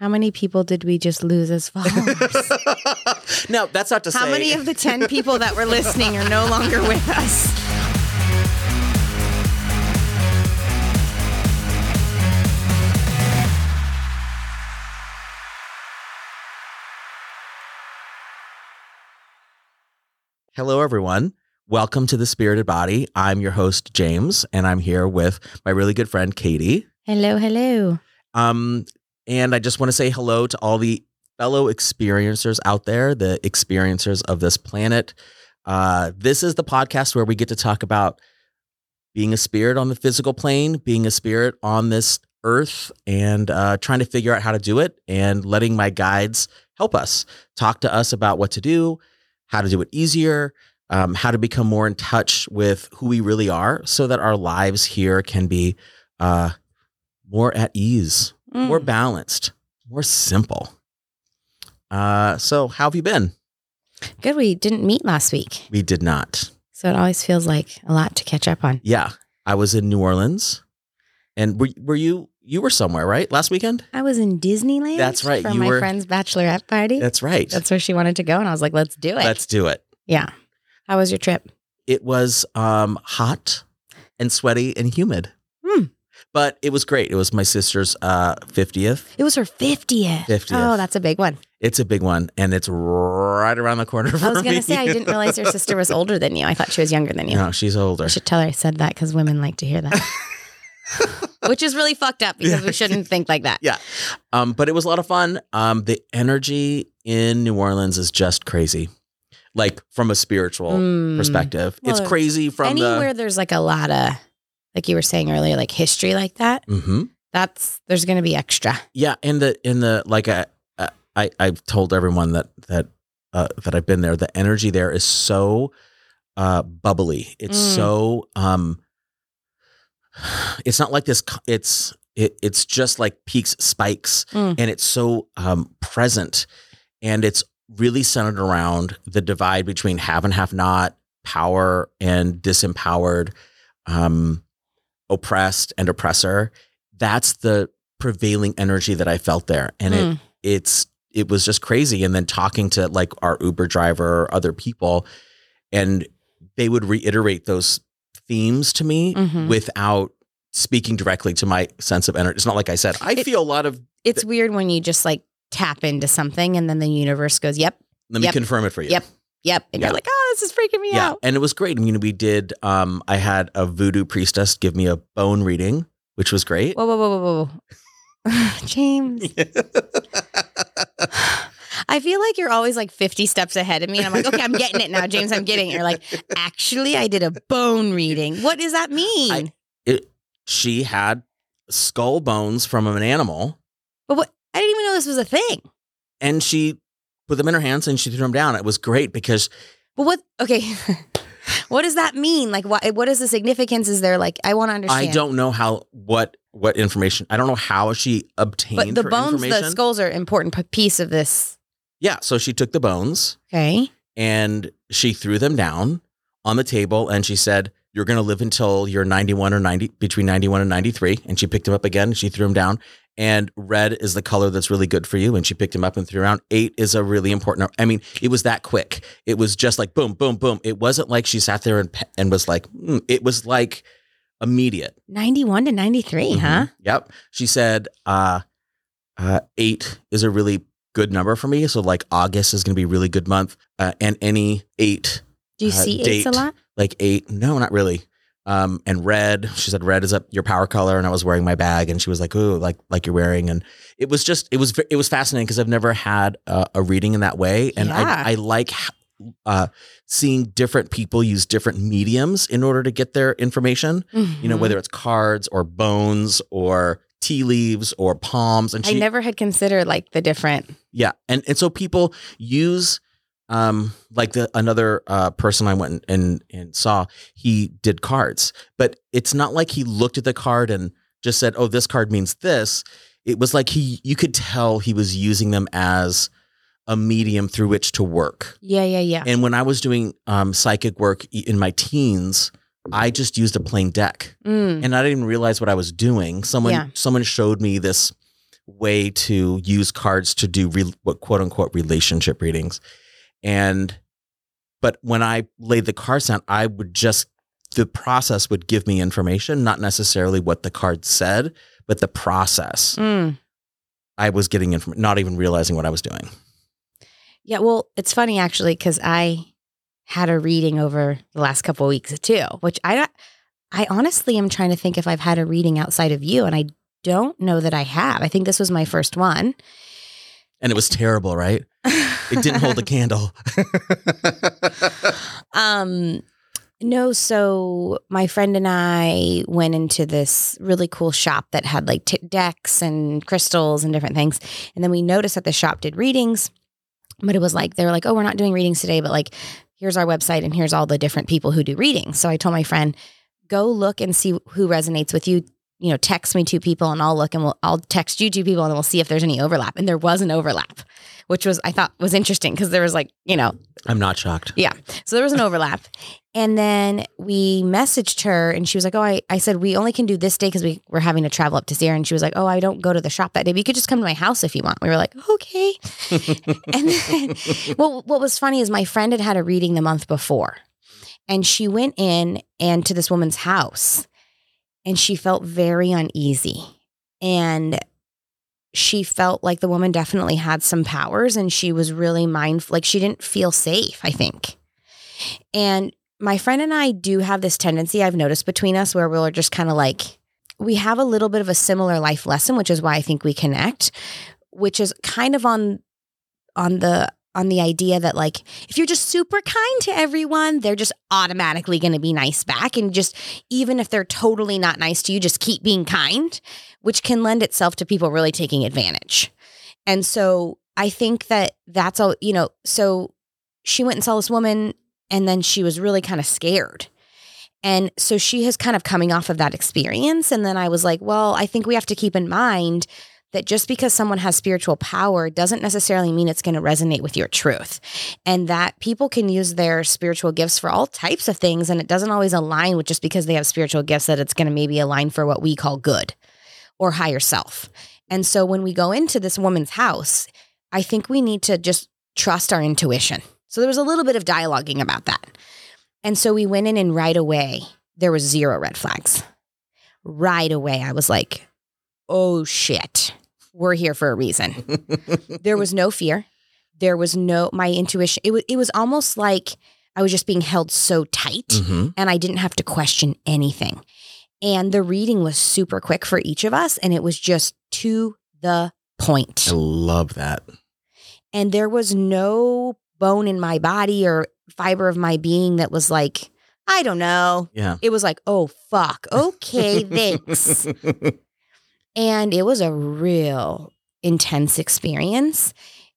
How many people did we just lose as followers? no, that's not to How say. many of the 10 people that were listening are no longer with us? Hello, everyone. Welcome to the Spirited Body. I'm your host, James, and I'm here with my really good friend, Katie. Hello, hello. Um, and I just want to say hello to all the fellow experiencers out there, the experiencers of this planet. Uh, this is the podcast where we get to talk about being a spirit on the physical plane, being a spirit on this earth, and uh, trying to figure out how to do it, and letting my guides help us talk to us about what to do, how to do it easier, um, how to become more in touch with who we really are, so that our lives here can be uh, more at ease Mm. more balanced, more simple. Uh, so how have you been? Good. We didn't meet last week. We did not. So it always feels like a lot to catch up on. Yeah, I was in New Orleans, and were were you you were somewhere right last weekend? I was in Disneyland. That's right, For you my were- friend's bachelorette party. That's right. That's where she wanted to go. And I was like, let's do it. Let's do it. yeah. How was your trip? It was um, hot and sweaty and humid. But it was great. It was my sister's uh, 50th. It was her 50th. 50th. Oh, that's a big one. It's a big one, and it's right around the corner for I was going to say, I didn't realize your sister was older than you. I thought she was younger than you. No, she's older. I should tell her I said that because women like to hear that. Which is really fucked up because we shouldn't think like that. Yeah. Um, but it was a lot of fun. Um, the energy in New Orleans is just crazy. Like from a spiritual Mm. perspective. it's crazy from Anywhere there's like a lot of, like you were saying earlier, like history like that, the hmm that's, there's going to be extra. Yeah, in the in the like I I I've told everyone that that uh, that I've been there. The energy there is so uh bubbly. It's Mm. so um it's not like this it's it, it's just like peaks spikes Mm. and it's so um present and it's really centered around the divide between have and have not power and disempowered um oppressed and oppressor that's the prevailing energy that i felt there and it Mm. it's it was just crazy and then talking to like our uber driver or other people and they would reiterate those themes to me Mhm. without speaking directly to my sense of energy it's not like i said i It- feel a lot of It's weird when you just like tap into something and then the universe goes, yep, let me Yep. confirm it for you Yep. Yep. And Yeah. you're like, oh, this is freaking me yeah out. and it was great i mean we did um i had a voodoo priestess give me a bone reading which was great Whoa, whoa, whoa, whoa, whoa. James, I feel like you're always like 50 steps ahead of me. And I'm like, okay, I'm getting it now, James. I'm getting it. You're like, actually, I did a bone reading. What does that mean? I- it, she had skull bones from an animal but what? I didn't even know this was a thing. and she put them in her hands and she threw them down. It was great because But what? Okay. what does that mean? Like, what, what is the significance? Is there like, I want to understand. I don't know how what what information. I don't know how she obtained But the bones, the skulls are an important piece of this. yeah, so she took the bones Okay. and she threw them down on the table and she said, "You're going to live until you're 91 or 90 between 91 and 93." And she picked them up again and she threw them down. And red is the color that's really good for you. And she picked him up and threw around. Eight is a really important. I mean, it was that quick. It was just like boom, boom, boom. It wasn't like she sat there and and was like. mm. It was like immediate. 91 to 93, huh? Mhm. Yep. She said uh, uh, eight is a really good number for me. So like August is going to be a really good month. Uh, and any eight, Do you Uh, see eights a lot? like eight, no, not really. Um, and red, she said red is up your power color. And I was wearing my bag and she was like, ooh, like, like you're wearing. And it was just, it was, it was fascinating because I've never had a, a reading in that way. And Yeah. I, I like uh, seeing different people use different mediums in order to get their information you know, Mhm. whether it's cards or bones or tea leaves or palms. And I never had considered like the different. yeah. And, and so people use, um, like the, another, uh, person I went and, and, saw, he did cards, but it's not like he looked at the card and just said, oh, this card means this. It was like he, you could tell he was using them as a medium through which to work. Yeah, yeah, yeah. And when I was doing, um, psychic work in my teens, I just used a plain deck Mm. and I didn't even realize what I was doing. Someone Yeah. someone showed me this way to use cards to do re- what quote unquote relationship readings. And but when I laid the cards down, I would just the process would give me information, not necessarily what the card said, but the process. Mm. I was getting inform not even realizing what I was doing. Yeah, well, it's funny actually because I had a reading over the last couple of weeks too, which I don't. I honestly am trying to think if I've had a reading outside of you, and I don't know that I have. I think this was my first one. And it was terrible, right? It didn't hold a candle. um, no, so my friend and I went into this really cool shop that had like t- decks and crystals and different things. And then we noticed that the shop did readings, but it was like, they were like, oh, we're not doing readings today, but like, here's our website and here's all the different people who do readings. So I told my friend, go look and see who resonates with you. You know, text me two people and I'll look and we'll, I'll text you two people and we'll see if there's any overlap. And there was an overlap, which was, I thought was interesting because there was like, you know, I'm not shocked. yeah. So there was an overlap. And then we messaged her and she was like, Oh, I, I said, we only can do this day because we were having to travel up to Sierra. And she was like, Oh, I don't go to the shop that day, but you could just come to my house if you want. We were like, Okay. and then, well, what was funny is my friend had had a reading the month before and she went in and to this woman's house and she felt very uneasy. And she felt like the woman definitely had some powers and she was really mindful. Like she didn't feel safe, I think. And my friend and I do have this tendency I've noticed between us where we're just kind of like, we have a little bit of a similar life lesson, which is why I think we connect, which is kind of on on the on the idea that like if you're just super kind to everyone, they're just automatically going to be nice back and just even if they're totally not nice to you, just keep being kind, which can lend itself to people really taking advantage. And so I think that that's all, you know, so she went and saw this woman and then she was really kind of scared. And so she is kind of coming off of that experience. And then I was like, well, I think we have to keep in mind that just because someone has spiritual power doesn't necessarily mean it's going to resonate with your truth. And that people can use their spiritual gifts for all types of things. And it doesn't always align with just because they have spiritual gifts that it's going to maybe align for what we call good or higher self. And so when we go into this woman's house, I think we need to just trust our intuition. So there was a little bit of dialoguing about that. And so we went in and right away, there was zero red flags. Right away, I was like, oh shit, we're here for a reason. there was no fear. There was no, my intuition, it was, it was almost like I was just being held so tight Mhm. and I didn't have to question anything. And the reading was super quick for each of us and it was just to the point. I love that. And there was no bone in my body or fiber of my being that was like, I don't know. Yeah. It was like, oh, fuck. Okay, thanks. And it was a real intense experience.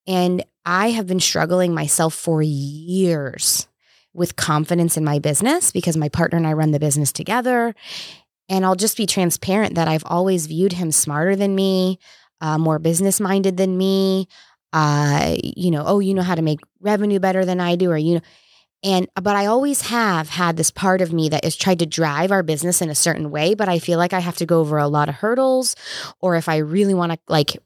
And I have been struggling myself for years with confidence in my business because my partner and I run the business together. And I'll just be transparent that I've always viewed him smarter than me, uh, more business minded than me. Uh, you know, oh, you know how to make revenue better than I do, or you know, and but I always have had this part of me that has tried to drive our business in a certain way, but I feel like I have to go over a lot of hurdles, or if I really want to like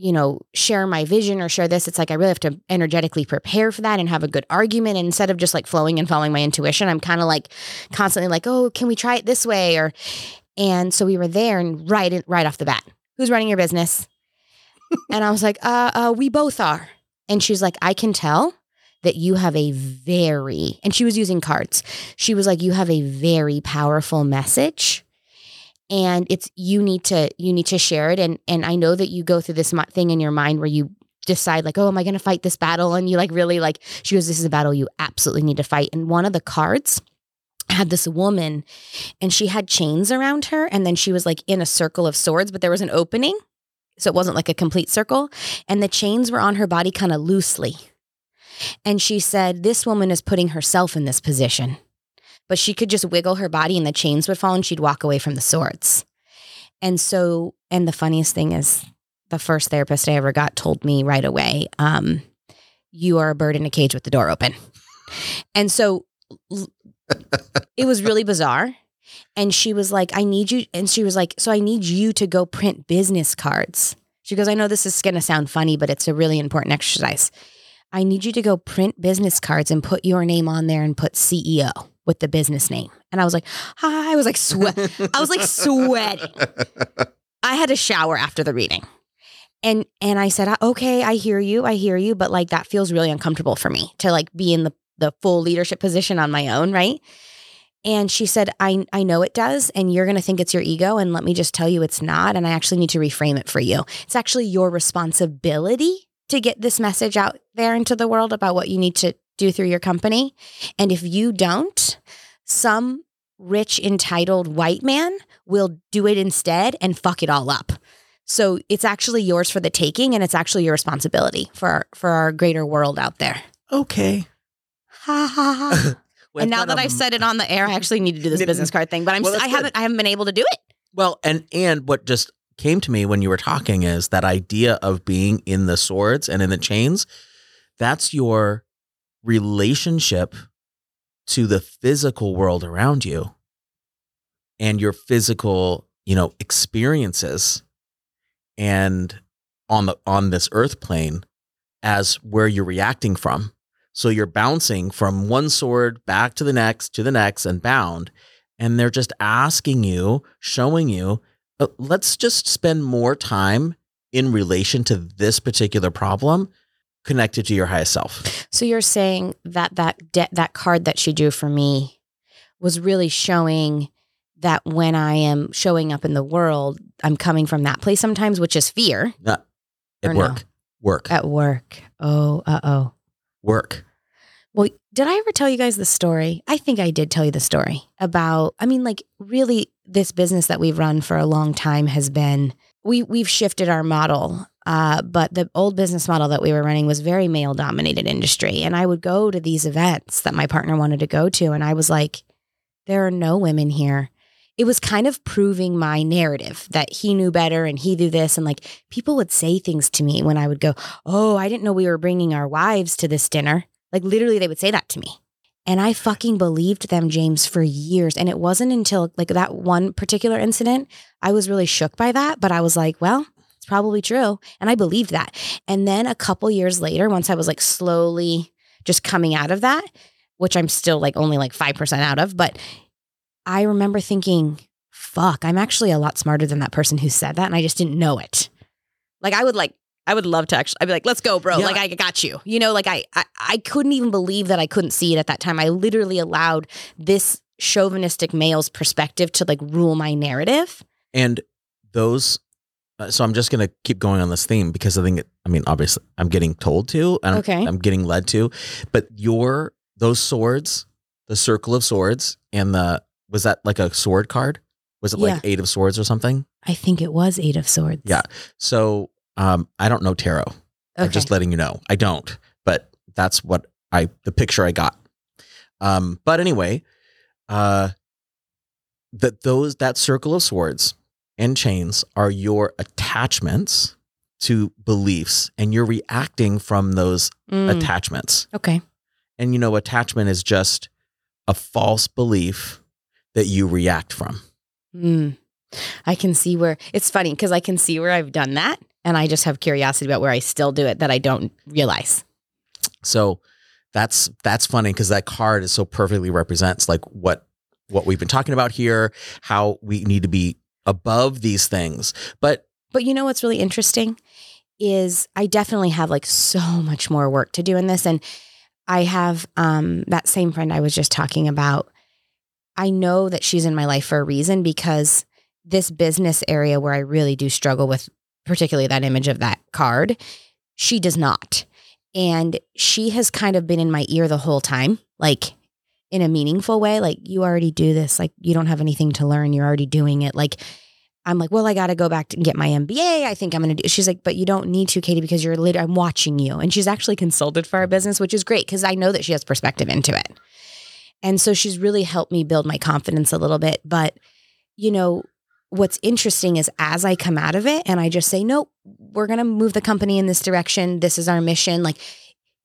you know, share my vision or share this, it's like I really have to energetically prepare for that and have a good argument. And instead of just like flowing and following my intuition, I'm kind of like constantly like, oh, can we try it this way? Or, and so we were there and right, right off the bat, who's running your business? and I was like, uh, uh, we both are. And she's like, I can tell that you have a very, and she was using cards. She was like, you have a very powerful message and it's you need to you need to share it. And and I know that you go through this thing in your mind where you decide like oh am I going to fight this battle? And you like really like she goes this is a battle you absolutely need to fight. And one of the cards had this woman and she had chains around her and then she was like in a circle of swords but there was an opening so it wasn't like a complete circle and the chains were on her body kind of loosely and she said this woman is putting herself in this position but she could just wiggle her body and the chains would fall and she'd walk away from the swords. And so, and the funniest thing is the first therapist I ever got told me right away, um, you are a bird in a cage with the door open. And so it was really bizarre. And she was like, I need you. And she was like, So I need you to go print business cards. She goes, I know this is going to sound funny, but it's a really important exercise. I need you to go print business cards and put your name on there and put CEO with the business name. And I was like. I was like, sweat. I was like sweating. I had a shower after the reading. And and I said, okay, I hear you. I hear you. But like that feels really uncomfortable for me to like be in the, the full leadership position on my own, right? And she said, I, I know it does. And you're going to think it's your ego. And let me just tell you, it's not. And I actually need to reframe it for you. It's actually your responsibility to get this message out there into the world about what you need to do through your company. And if you don't, some rich, entitled white man will do it instead and fuck it all up. So it's actually yours for the taking, and it's actually your responsibility for our, for our greater world out there. Okay. Ha ha ha. and now that I've said it on the air, I actually need to do this business card thing, but I'm Well, st- that's I haven't I haven't been able to do it. Well, and and what just came to me when you were talking is that idea of being in the swords and in the chains. That's your relationship to the physical world around you and your physical, you know, experiences and on the on this earth plane as where you're reacting from. So you're bouncing from one sword back to the next to the next and bound and they're just asking you, showing you, let's just spend more time in relation to this particular problem connected to your highest self. So you're saying that that de- that card that she drew for me was really showing that when I am showing up in the world, I'm coming from that place sometimes, which is fear At Or no? work, work, at work. Oh, uh oh. work. Well, did I ever tell you guys the story? I think I did tell you the story about, I mean, like really this business that we've run for a long time has been we we've shifted our model. Uh, but the old business model that we were running was very male dominated industry. And I would go to these events that my partner wanted to go to. And I was like, there are no women here. It was kind of proving my narrative that he knew better and he knew this. And like people would say things to me when I would go, Oh, I didn't know we were bringing our wives to this dinner. Like literally, they would say that to me. And I fucking believed them, James, for years. And it wasn't until like that one particular incident, I was really shook by that. But I was like, well, it's probably true. And I believed that. And then a couple years later, once I was like slowly just coming out of that, which I'm still like only like 5% out of, but I remember thinking, fuck, I'm actually a lot smarter than that person who said that. And I just didn't know it. Like I would like, I would love to actually, I'd be like, let's go, bro. Yeah. Like I got you. You know, like I, I, I couldn't even believe that I couldn't see it at that time. I literally allowed this chauvinistic male's perspective to like rule my narrative. And those, uh, so I'm just going to keep going on this theme because I think, it, I mean, obviously I'm getting told to and I'm- Okay. I'm getting led to, but your, those swords, the circle of swords and the, was that like a sword card? Was it like eight of swords or something? I think it was Eight of Swords. Yeah. So um, I don't know tarot. Okay. I'm just letting you know. I don't, but that's what I the picture I got. Um, but anyway, uh, that those that circle of swords and chains are your attachments to beliefs, and you're reacting from those Mm, attachments. okay. And you know, attachment is just a false belief that you react from. Mm. I can see where it's funny because I can see where I've done that. And I just have curiosity about where I still do it that I don't realize. So that's that's funny because that card is so perfectly represents like what what we've been talking about here, how we need to be above these things. But But you know what's really interesting is I definitely have like so much more work to do in this. And I have um, that same friend I was just talking about. I know that she's in my life for a reason because this business area where I really do struggle with, particularly that image of that card, she does not. And she has kind of been in my ear the whole time, like in a meaningful way. Like, you already do this. Like, you don't have anything to learn. You're already doing it. Like, I'm like, well, I got to go back and get my MBA. I think I'm going to do. She's like, but you don't need to, Katie, because you're lit. I'm watching you. And she's actually consulted for our business, which is great because I know that she has perspective into it. And so she's really helped me build my confidence a little bit. But, you know, what's interesting is as I come out of it and I just say, nope, we're going to move the company in this direction. This is our mission. Like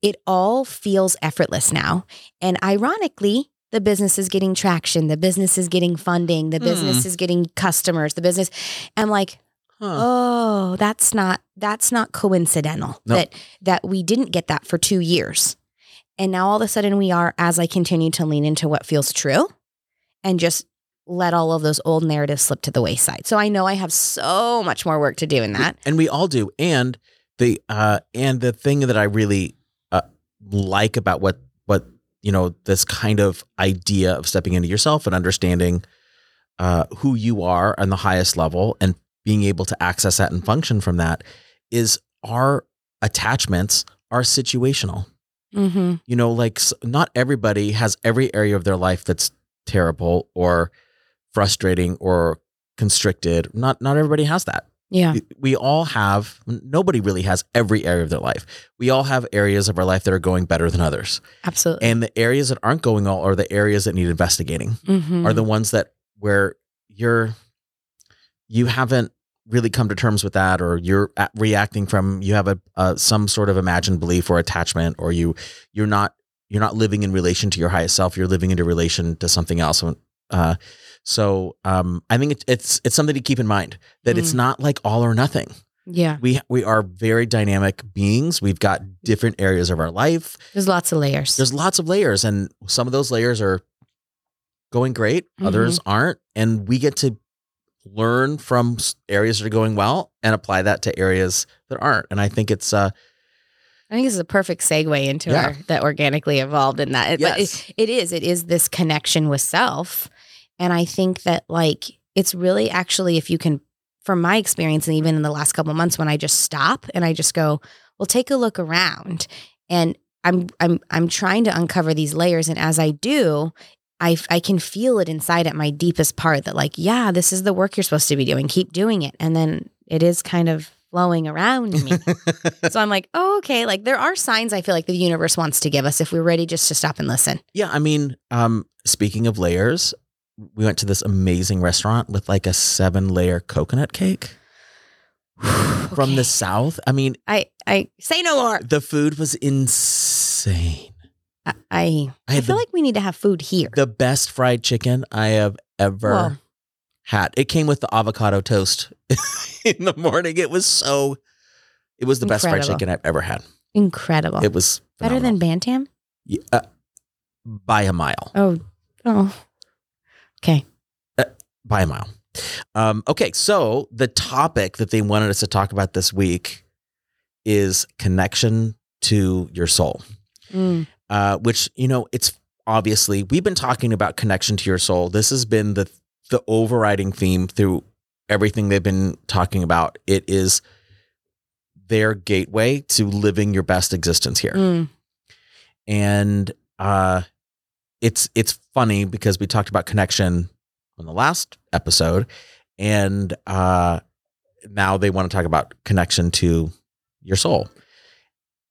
it all feels effortless now. And ironically, the business is getting traction. The business is getting funding. The Hmm. business is getting customers. The business, I'm like, Huh. oh, that's not that's not coincidental Nope. that that we didn't get that for 2 years. And now all of a sudden we are as I continue to lean into what feels true and just let all of those old narratives slip to the wayside. So I know I have so much more work to do in that. and we all do and the uh and the thing that i really uh, like about what what you know this kind of idea of stepping into yourself and understanding uh who you are on the highest level and being able to access that and function from that is our attachments are situational Mhm. you know like not everybody has every area of their life that's terrible or frustrating or constricted. Not not everybody has that. Yeah. we all have nobody really has every area of their life. We all have areas of our life that are going better than others. Absolutely. and the areas that aren't going well are the areas that need investigating. Mhm. are the ones that where you're you haven't really come to terms with that or you're at- reacting from you have a uh, some sort of imagined belief or attachment or you you're not you're not living in relation to your highest self. You're living into relation to something else. Uh, so um, i think it, it's it's something to keep in mind that it's Mm. not like all or nothing yeah. we we are very dynamic beings we've got different areas of our life There's lots of layers. there's lots of layers and some of those layers are going great others aren't and we get to learn from areas that are going well and apply that to areas that aren't and i think it's uh I think this is a perfect segue into Yeah. our that organically evolved in that. Yes. it, it is. It is this connection with self. And I think that like it's really actually if you can from my experience and even in the last couple of months when I just stop and I just go, well, take a look around. And I'm I'm I'm trying to uncover these layers. And as I do, I I can feel it inside at my deepest part that like, yeah, this is the work you're supposed to be doing. Keep doing it. And then it is kind of flowing around me. So I'm like, oh, okay. Like there are signs I feel like the universe wants to give us if we're ready just to stop and listen. yeah i mean um speaking of layers we went to this amazing restaurant with like a seven layer coconut cake from the south i mean I I say no more. the food was insane I I, I I feel the, like we need to have food here. the best fried chicken i have ever Well, had. It came with the avocado toast in the morning. It was so. It was the best fried chicken I've ever had. incredible. It was Better than. Bantam? Yeah, uh, by a mile. Oh, oh. Okay. By a mile. Um, okay, so the topic that they wanted us to talk about this week is connection to your soul. Mm, uh, which you know it's obviously we've been talking about connection to your soul. This has been the the overriding theme through everything they've been talking about. It is their gateway to living your best existence here, mm, and uh, it's it's funny because we talked about connection on the last episode, and uh, now they want to talk about connection to your soul.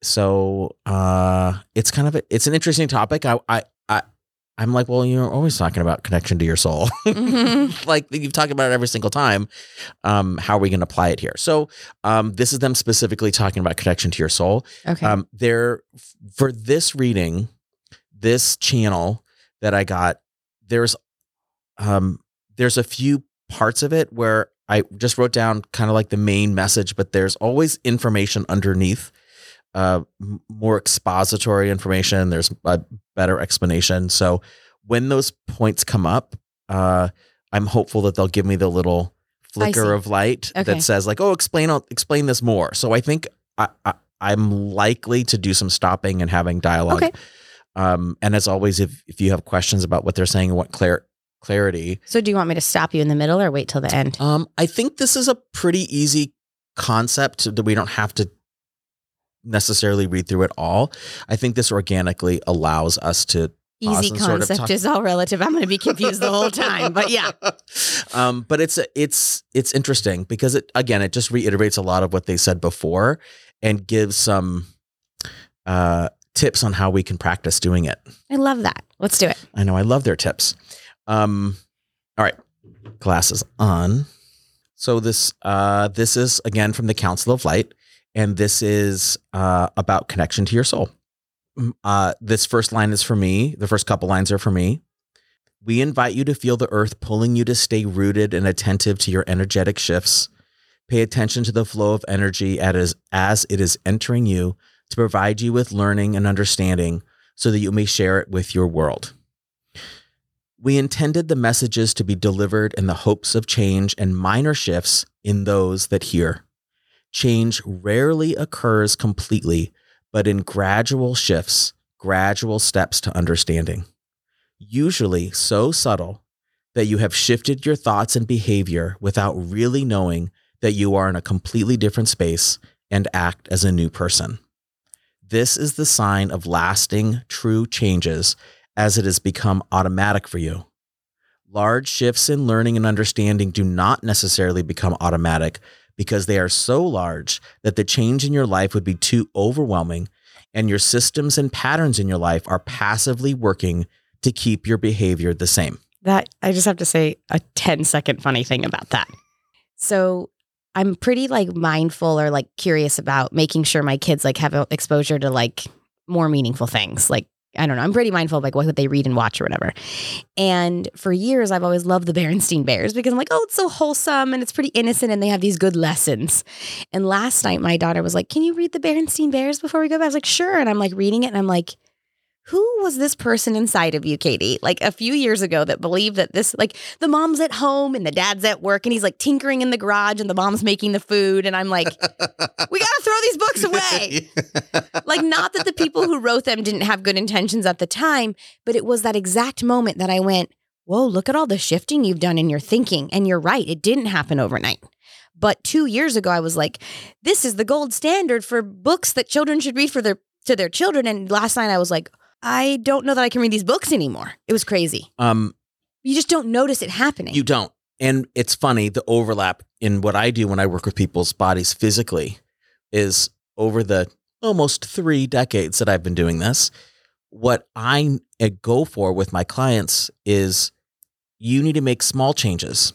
So uh, it's kind of a, it's an interesting topic. I I I I'm like, well, you're always talking about connection to your soul. Mhm. like you've talked about it every single time. Um, how are we going to apply it here? So um, this is them specifically talking about connection to your soul. Okay. Um, there for this reading, this channel that I got, there's um there's a few parts of it where I just wrote down kind of like the main message, but there's always information underneath, uh, more expository information. There's a better explanation. So when those points come up, uh, I'm hopeful that they'll give me the little flicker of light Okay. that says like, "Oh, explain explain this more." So I think I, I, I'm likely to do some stopping and having dialogue. Okay. Um, and as always, if if you have questions about what they're saying and what clar- clarity, so do you want me to stop you in the middle or wait till the end? um, I think this is a pretty easy concept that we don't have to necessarily read through it all. I think this organically allows us to Easy and sort of concept is all relative. I'm going to be confused the whole time, but yeah. um, but it's it's it's interesting because it again it just reiterates a lot of what they said before and gives some uh, tips on how we can practice doing it. I love that. Let's do it. I know I love their tips. Um, all right, glasses on. So this uh, this is again from the Council of Light, and this is uh, about connection to your soul. Mm, Uh, this first line is for me. The first couple lines are for me. We invite you to feel the earth pulling you to stay rooted and attentive to your energetic shifts, Pay attention to the flow of energy as, as it is entering you to provide you with learning and understanding so that you may share it with your world. We intended the messages to be delivered in the hopes of change and minor shifts in those that hear. Change rarely occurs completely, but in gradual shifts, gradual steps to understanding. Usually so subtle that you have shifted your thoughts and behavior without really knowing that you are in a completely different space and act as a new person. This is the sign of lasting, true changes as it has become automatic for you. Large shifts in learning and understanding do not necessarily become automatic because they are so large that the change in your life would be too overwhelming, and your systems and patterns in your life are passively working to keep your behavior the same. That I just have to say a 10 second funny thing about that. So I'm pretty like mindful or like curious about making sure my kids like have exposure to like more meaningful things. Like I don't know. I'm pretty mindful of like what they read and watch or whatever. And for years, I've always loved the Berenstain Bears because I'm like, oh, it's so wholesome and it's pretty innocent and they have these good lessons. And last night, my daughter was like, can you read the Berenstain Bears before we go? I was like, sure. And I'm like reading it and I'm like, who was this person inside of you, Katie? Like a few years ago that believed that this, like the mom's at home and the dad's at work and he's like tinkering in the garage and the mom's making the food. And I'm like, we got to throw these books away. like, not that the people who wrote them didn't have good intentions at the time, but it was that exact moment that I went, whoa, look at all the shifting you've done in your thinking. And you're right, it didn't happen overnight. But two years ago, I was like, this is the gold standard for books that children should read for their to their children. And last night I was like, I don't know that I can read these books anymore. It was crazy. Um, you just don't notice it happening. You don't. And it's funny, the overlap in what I do when I work with people's bodies physically is over the almost three decades that I've been doing this. What I go for with my clients is you need to make small changes.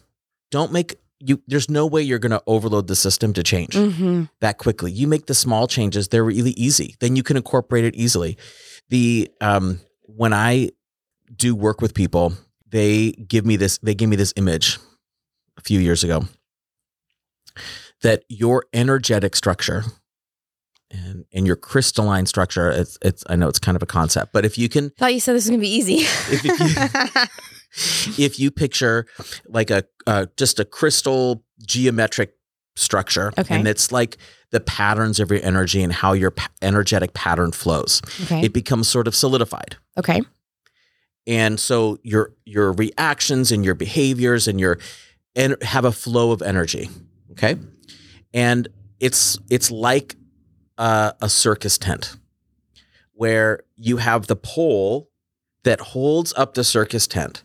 Don't make you there's no way you're going to overload the system to change mm-hmm. that quickly. You make the small changes, they're really easy. Then you can incorporate it easily the um when I do work with people, they give me this they give me this image a few years ago that your energetic structure and and your crystalline structure it's it's I know it's kind of a concept, but if you can thought you said this was gonna be easy. if, you, if you picture like a uh, just a crystal geometric structure okay. and it's like the patterns of your energy and how your energetic pattern flows. Okay. It becomes sort of solidified. Okay. And so your your reactions and your behaviors and your and have a flow of energy. Okay. And it's it's like a, a circus tent where you have the pole that holds up the circus tent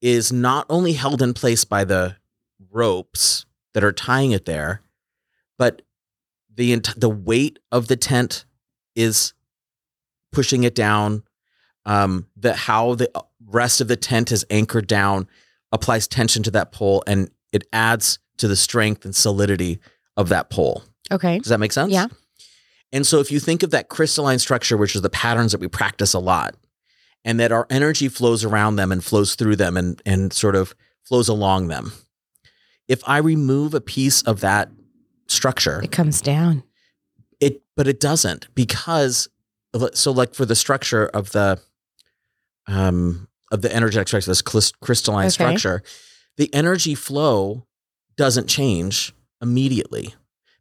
is not only held in place by the ropes that are tying it there, but the the weight of the tent is pushing it down. Um, the how the rest of the tent is anchored down applies tension to that pole, and it adds to the strength and solidity of that pole. Okay, does that make sense? Yeah. And so, if you think of that crystalline structure, which is the patterns that we practice a lot, and that our energy flows around them and flows through them and and sort of flows along them. If I remove a piece of that structure. It comes down. It, but it doesn't because so like for the structure of the, um, of the energetic structure, this crystalline okay. structure, the energy flow doesn't change immediately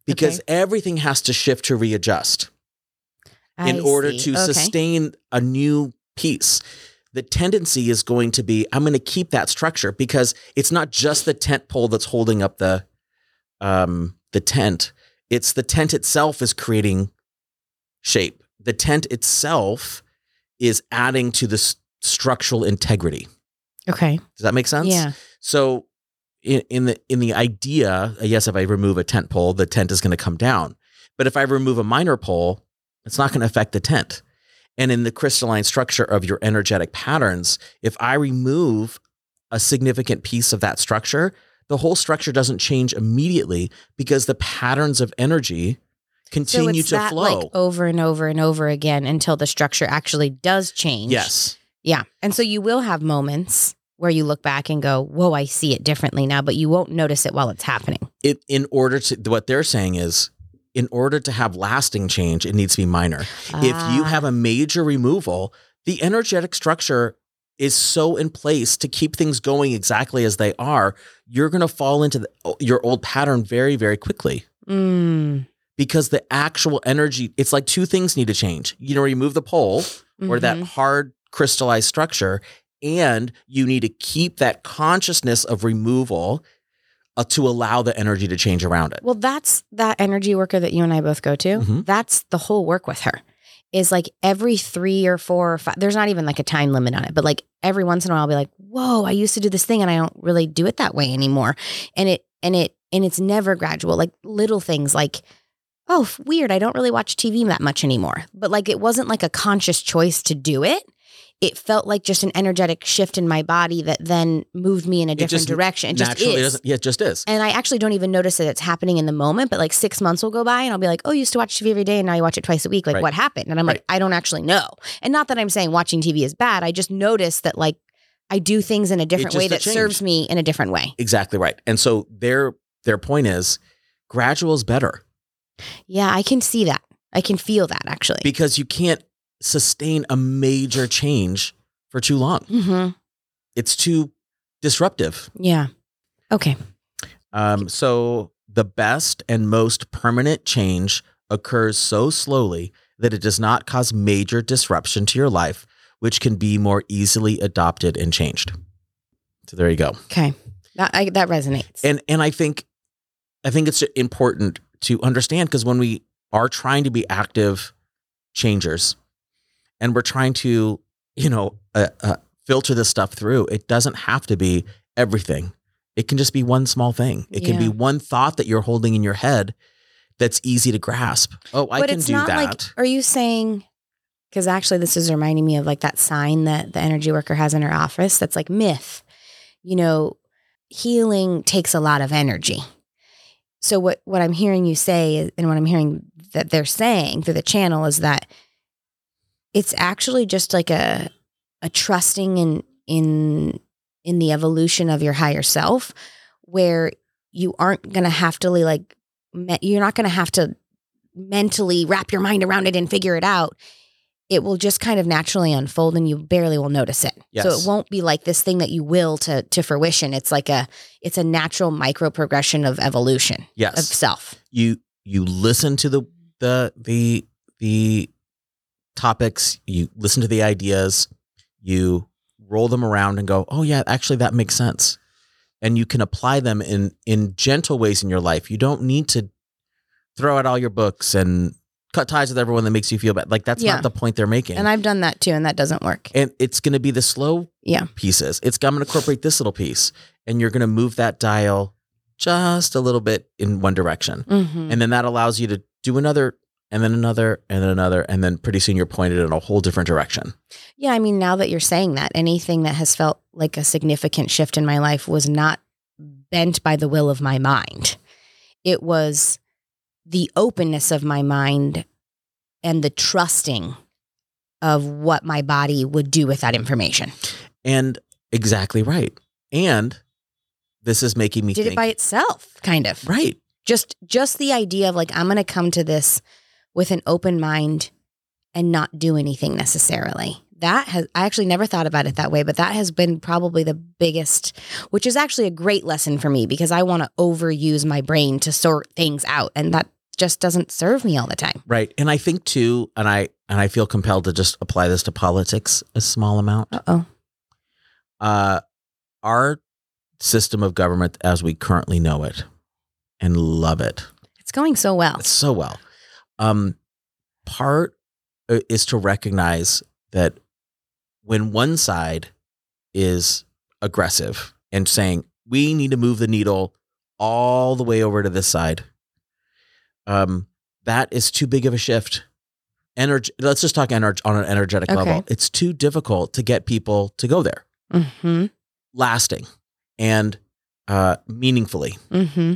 because okay. everything has to shift to readjust I in order see. to okay. sustain a new piece. The tendency is going to be I'm going to keep that structure because it's not just the tent pole that's holding up the um the tent. It's the tent itself is creating shape. The tent itself is adding to the s- structural integrity. Okay. Does that make sense? Yeah. So in, in the in the idea, yes, if I remove a tent pole, the tent is going to come down. But if I remove a minor pole, it's not going to affect the tent. And in the crystalline structure of your energetic patterns, if I remove a significant piece of that structure, the whole structure doesn't change immediately because the patterns of energy continue so to that, flow like, over and over and over again until the structure actually does change. Yes. Yeah. And so you will have moments where you look back and go, "Whoa, I see it differently now," but you won't notice it while it's happening. It, in order to, what they're saying is, in order to have lasting change, it needs to be minor. If you Ah. have a major removal, the energetic structure is so in place to keep things going exactly as they are, you're going to fall into the, your old pattern very, very quickly Mm. because the actual energy, it's like two things need to change. You know, remove the pole or that Mhm. hard crystallized structure, and you need to keep that consciousness of removal uh, to allow the energy to change around it. Well, that's that energy worker that you and I both go to. Mhm. That's the whole work with her. Is like every three or four or five. There's not even like a time limit on it, but like every once in a while, I'll be like, "Whoa, I used to do this thing, and I don't really do it that way anymore." And it and it and it's never gradual. Like little things, like, "Oh, weird, I don't really watch TV that much anymore." But like, it wasn't like a conscious choice to do it. It felt like just an energetic shift in my body that then moved me in a different just direction. It just Naturally, is. doesn't, yeah, it just is. And I actually don't even notice that it's happening in the moment, but like six months will go by and I'll be like, oh, you used to watch TV every day and now you watch it twice a week. Like, Right. what happened? And I'm like, I don't actually know. And not that I'm saying watching TV is bad. I just notice that like I do things in a different way that change. serves me in a different way. Exactly right. And so their their point is gradual is better Yeah, I can see that. I can feel that actually. because you can't sustain a major change for too long. hmm It's too disruptive. Yeah. Okay. Um, so the best and most permanent change occurs so slowly that it does not cause major disruption to your life, which can be more easily adopted and changed. So there you go. Okay. That, I, that resonates. and and I think I think it's important to understand because when we are trying to be active changers and we're trying to you know uh, uh, filter this stuff through, it doesn't have to be everything. It can just be one small thing. It can be one thought that you're holding in your head that's easy to grasp. Oh, I but can it's do not that. like, are you saying, because actually this is reminding me of like that sign that the energy worker has in her office that's like myth. You know, healing takes a lot of energy. So what what I'm hearing you say is- and what I'm hearing that they're saying through the channel is that it's actually just like a a trusting in in in the evolution of your higher self where you aren't going to have to like me- you're not going to have to mentally wrap your mind around it and figure it out. It will just kind of naturally unfold and you barely will notice it. So it won't be like this thing that you will to to fruition. It's like a it's a natural micro progression of evolution yes. of self. You you listen to the the the the topics you listen to the ideas you roll them around and go oh yeah actually that makes sense. And you can apply them in in gentle ways in your life. You don't need to throw out all your books and cut ties with everyone that makes you feel bad. Like that's Yeah. not the point they're making. And i've done that too and that doesn't work. And it's going to be the slow Yeah. pieces. It's i'm going to incorporate this little piece and you're going to move that dial just a little bit in one direction. Mm-hmm. and then that allows you to do another and then another and then another and then pretty soon you're pointed in a whole different direction Yeah, I mean, now that you're saying that, anything that has felt like a significant shift in my life was not bent by the will of my mind. It was the openness of my mind and the trusting of what my body would do with that information. and exactly right and this is making me Did think it by itself, kind of. right Just just the idea of like I'm going to come to this with an open mind and not do anything necessarily. That has I actually never thought about it that way, but that has been probably the biggest, which is actually a great lesson for me because I want to overuse my brain to sort things out and that just doesn't serve me all the time. right and i think too and i and i feel compelled to just apply this to politics a small amount Uh-oh. uh our system of government as we currently know it and love it It's going so well. so well. Um, part uh, is to recognize that when one side is aggressive and saying we need to move the needle all the way over to this side, um, that is too big of a shift. Energy. Let's just talk ener- on an energetic Okay. level. It's too difficult to get people to go there, Mm-hmm. lasting and uh, meaningfully. Mm-hmm.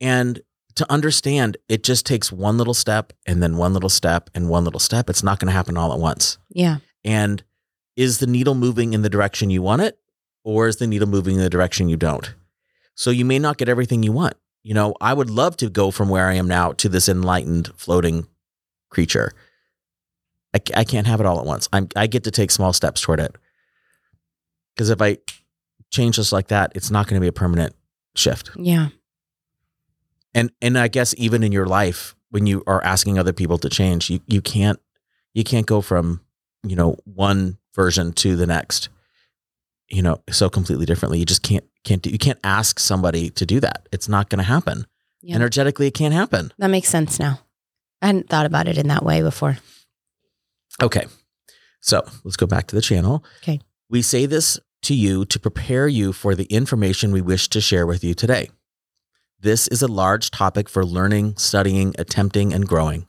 And to understand, it just takes one little step and then one little step and one little step. It's not going to happen all at once. Yeah. And is the needle moving in the direction you want it? or is the needle moving in the direction you don't? So you may not get everything you want. You know, I would love to go from where I am now to this enlightened floating creature. I can't have it all at once. I'm, I get to take small steps toward it. Because if I change just like that, it's not going to be a permanent shift. Yeah. And and I guess even in your life, when you are asking other people to change, you you can't you can't go from you know one version to the next, you know, so completely differently. You just can't can't do. You can't ask somebody to do that. It's not going to happen. Yeah. Energetically, it can't happen. That makes sense now. I hadn't thought about it in that way before. Okay. So let's go back to the channel. Okay. We say this to you to prepare you for the information we wish to share with you today. This is a large topic for learning, studying, attempting, and growing.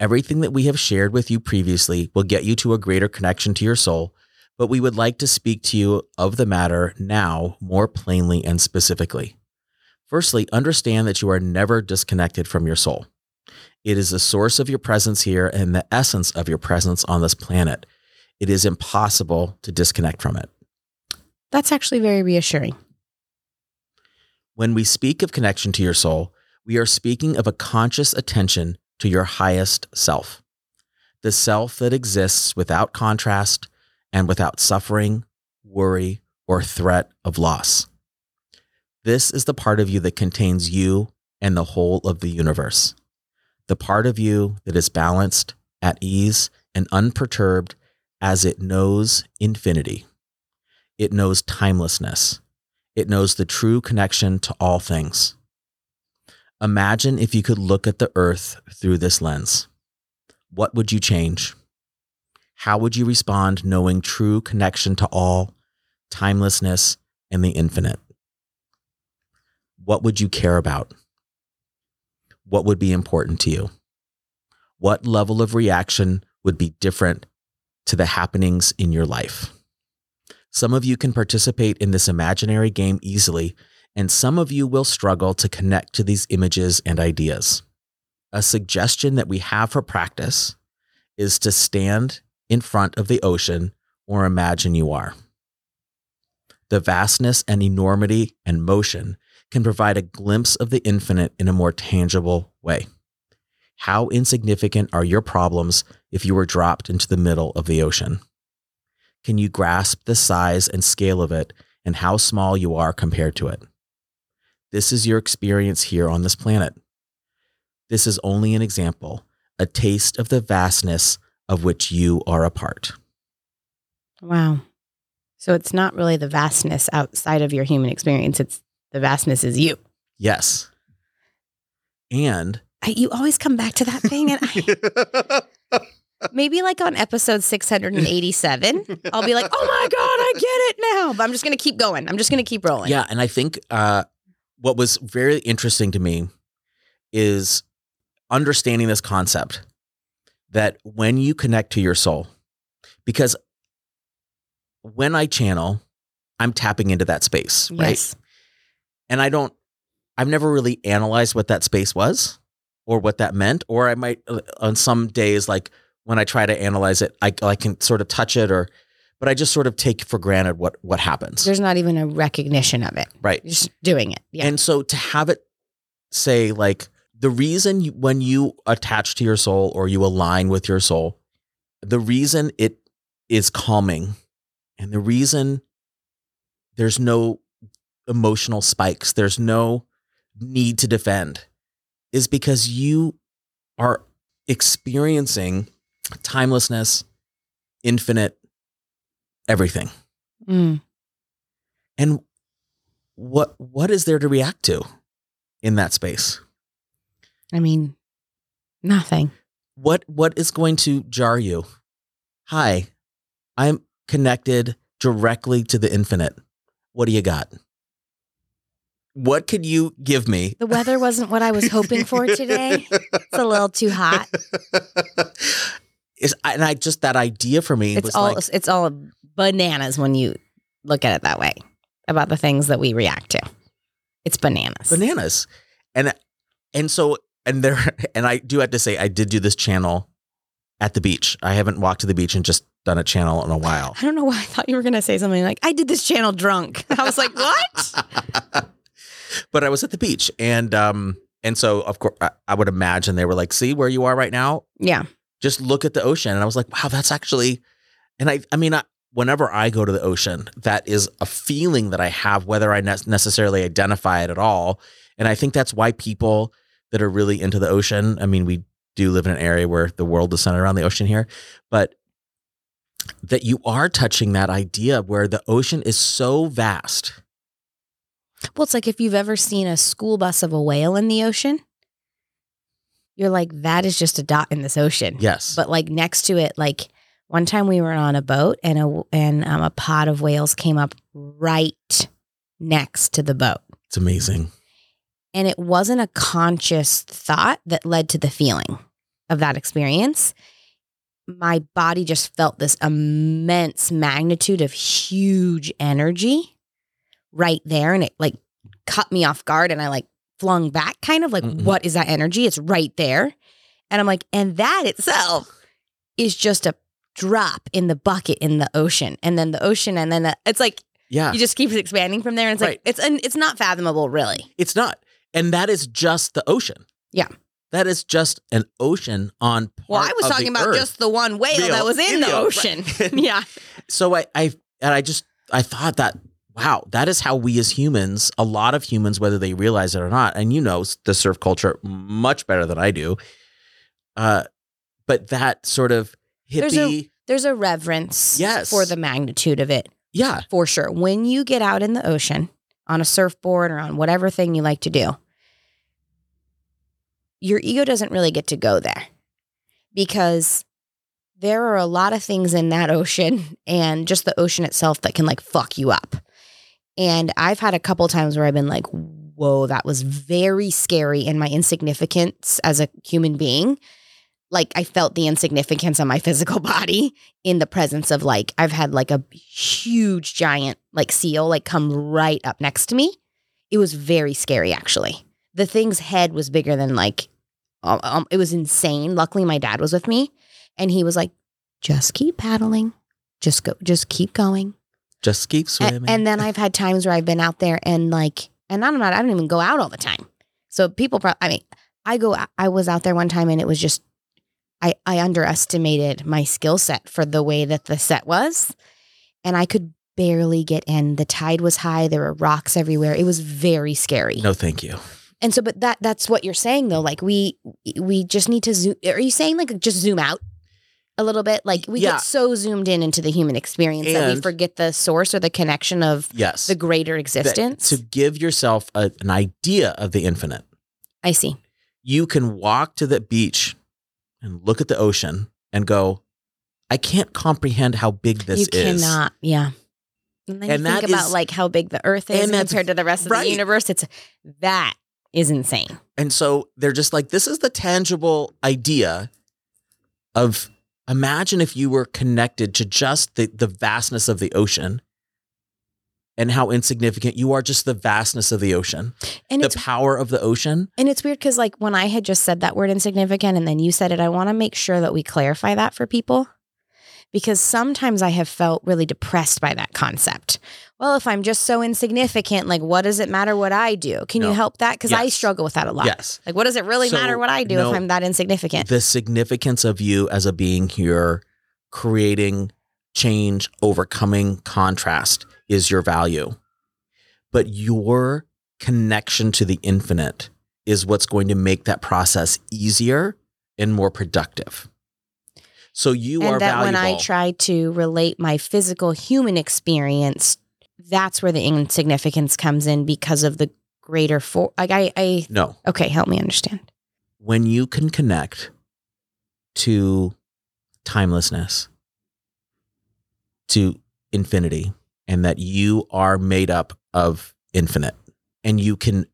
Everything that we have shared with you previously will get you to a greater connection to your soul, but we would like to speak to you of the matter now more plainly and specifically. Firstly, understand that you are never disconnected from your soul. It is the source of your presence here and the essence of your presence on this planet. It is impossible to disconnect from it. That's actually very reassuring. When we speak of connection to your soul, we are speaking of a conscious attention to your highest self, the self that exists without contrast and without suffering, worry, or threat of loss. This is the part of you that contains you and the whole of the universe. The part of you that is balanced, at ease, and unperturbed as it knows infinity. It knows timelessness. It knows the true connection to all things. Imagine if you could look at the earth through this lens. What would you change? How would you respond knowing true connection to all, timelessness, and the infinite? What would you care about? What would be important to you? What level of reaction would be different to the happenings in your life? Some of you can participate in this imaginary game easily, and some of you will struggle to connect to these images and ideas. A suggestion that we have for practice is to stand in front of the ocean or imagine you are. The vastness and enormity and motion can provide a glimpse of the infinite in a more tangible way. How insignificant are your problems if you were dropped into the middle of the ocean? Can you grasp the size and scale of it and how small you are compared to it? This is your experience here on this planet. This is only an example, a taste of the vastness of which you are a part. Wow. So it's not really the vastness outside of your human experience. It's the vastness is you. Yes. And I, you always come back to that thing. And I, maybe like on episode 687, I'll be like, oh my God, I get it now. But I'm just going to keep going. I'm just going to keep rolling. yeah, and I think uh, what was very interesting to me is understanding this concept that when you connect to your soul, because when I channel, I'm tapping into that space, right? Yes. and I don't, I've never really analyzed what that space was or what that meant. Or I might, uh, on some days, like when I try to analyze it, I, I can sort of touch it or, but I just sort of take for granted what, what happens. There's not even a recognition of it. right. You're just doing it. Yeah. And so to have it say, like, the reason you, when you attach to your soul or you align with your soul, the reason it is calming and the reason there's no emotional spikes, there's no need to defend, is because you are experiencing timelessness, infinite, everything. Mm. And what what is there to react to in that space? I mean, nothing. What what is going to jar you? Hi, I'm connected directly to the infinite. What do you got? What could you give me? The weather wasn't what I was hoping for today. It's a little too hot. Is and I just that idea for me It's was all like it's all bananas when you look at it that way about the things that we react to. It's bananas. bananas. And and so and there and I do have to say I did do this channel at the beach. I haven't walked to the beach and just done a channel in a while. I don't know why I thought you were going to say something like, I did this channel drunk. I was like, what? but I was at the beach and um and so of course I, I would imagine they were like, see where you are right now? yeah. Just look at the ocean. And I was like, wow, that's actually and I I mean I, whenever I go to the ocean, that is a feeling that I have whether I ne- necessarily identify it at all. And I think that's why people that are really into the ocean, I mean, we do live in an area where the world is centered around the ocean here, but that you are touching that idea where the ocean is so vast. Well, it's like if you've ever seen a school bus of a whale in the ocean, you're like, that is just a dot in this ocean. Yes. But like next to it, like one time we were on a boat and a and um, a pod of whales came up right next to the boat, it's amazing. and it wasn't a conscious thought that led to the feeling of that experience. My body just felt this immense magnitude of huge energy right there, and it like cut me off guard, and I like flung back, kind of like, Mhm. what is that energy? It's right there, and I'm like, and that itself is just a drop in the bucket in the ocean, and then the ocean, and then the, it's like Yeah. you just keep expanding from there, and it's Right. like it's and it's not fathomable, really. It's not. And that is just the ocean. Yeah. That is just an ocean on Well, I was talking about earth. just the one whale Real- that was in the real, ocean. right. yeah. so I I and I just I thought that wow, that is how we as humans, a lot of humans whether they realize it or not, and you know the surf culture much better than I do. Uh but that sort of There's a- hippie There's a reverence Yes. for the magnitude of it, yeah, for sure. When you get out in the ocean on a surfboard or on whatever thing you like to do, your ego doesn't really get to go there because there are a lot of things in that ocean and just the ocean itself that can like fuck you up. And I've had a couple times where I've been like, whoa, that was very scary. And my insignificance as a human being, like I felt the insignificance of my physical body in the presence of like, I've had like a huge giant like seal like come right up next to me. It was very scary actually. The thing's head was bigger than like, um, um, it was insane. Luckily, my dad was with me and he was like, just keep paddling. Just go, just keep going. Just keep swimming. And, then I've had times where I've been out there and like, and I'm not, I don't even go out all the time. So people, pro- I mean, I go, I was out there one time and it was just, I, I underestimated my skill set for the way that the set was. And I could barely get in. The tide was high. There were rocks everywhere. It was very scary. no, thank you. And so, but that, that's what you're saying though. Like we, we just need to zoom. Are you saying like just zoom out? A little bit, like we Yeah. get so zoomed in into the human experience that we forget the source or the connection of Yes. the greater That- existence. to give yourself a, an idea of the infinite. I see. you can walk to the beach and look at the ocean and go, I can't comprehend how big this you is. cannot. Yeah. And then And you think about is- like how big the Earth is and compared to the rest of right. the universe. It's that is insane. And so they're just like, this is the tangible idea of imagine if you were connected to just the, the vastness of the ocean and how insignificant you are, just the vastness of the ocean, And the power of the ocean. and it's weird because like when I had just said that word insignificant and then you said it, I want to make sure that we clarify that for people. Because sometimes I have felt really depressed by that concept. Well, if I'm just so insignificant, like what does it matter what I do? Can No. you help that? Because I struggle with that a lot. Yes. Like, what does it really So, matter what I do no. if I'm that insignificant? The significance of you as a being here, creating change, overcoming contrast is your value. But your connection to the infinite is what's going to make that process easier and more productive. So you are and that valuable. when I try to relate my physical human experience, that's where the insignificance comes in because of the greater for like I, I no, okay, help me understand. when you can connect to timelessness, to infinity, and that you are made up of infinite, and you can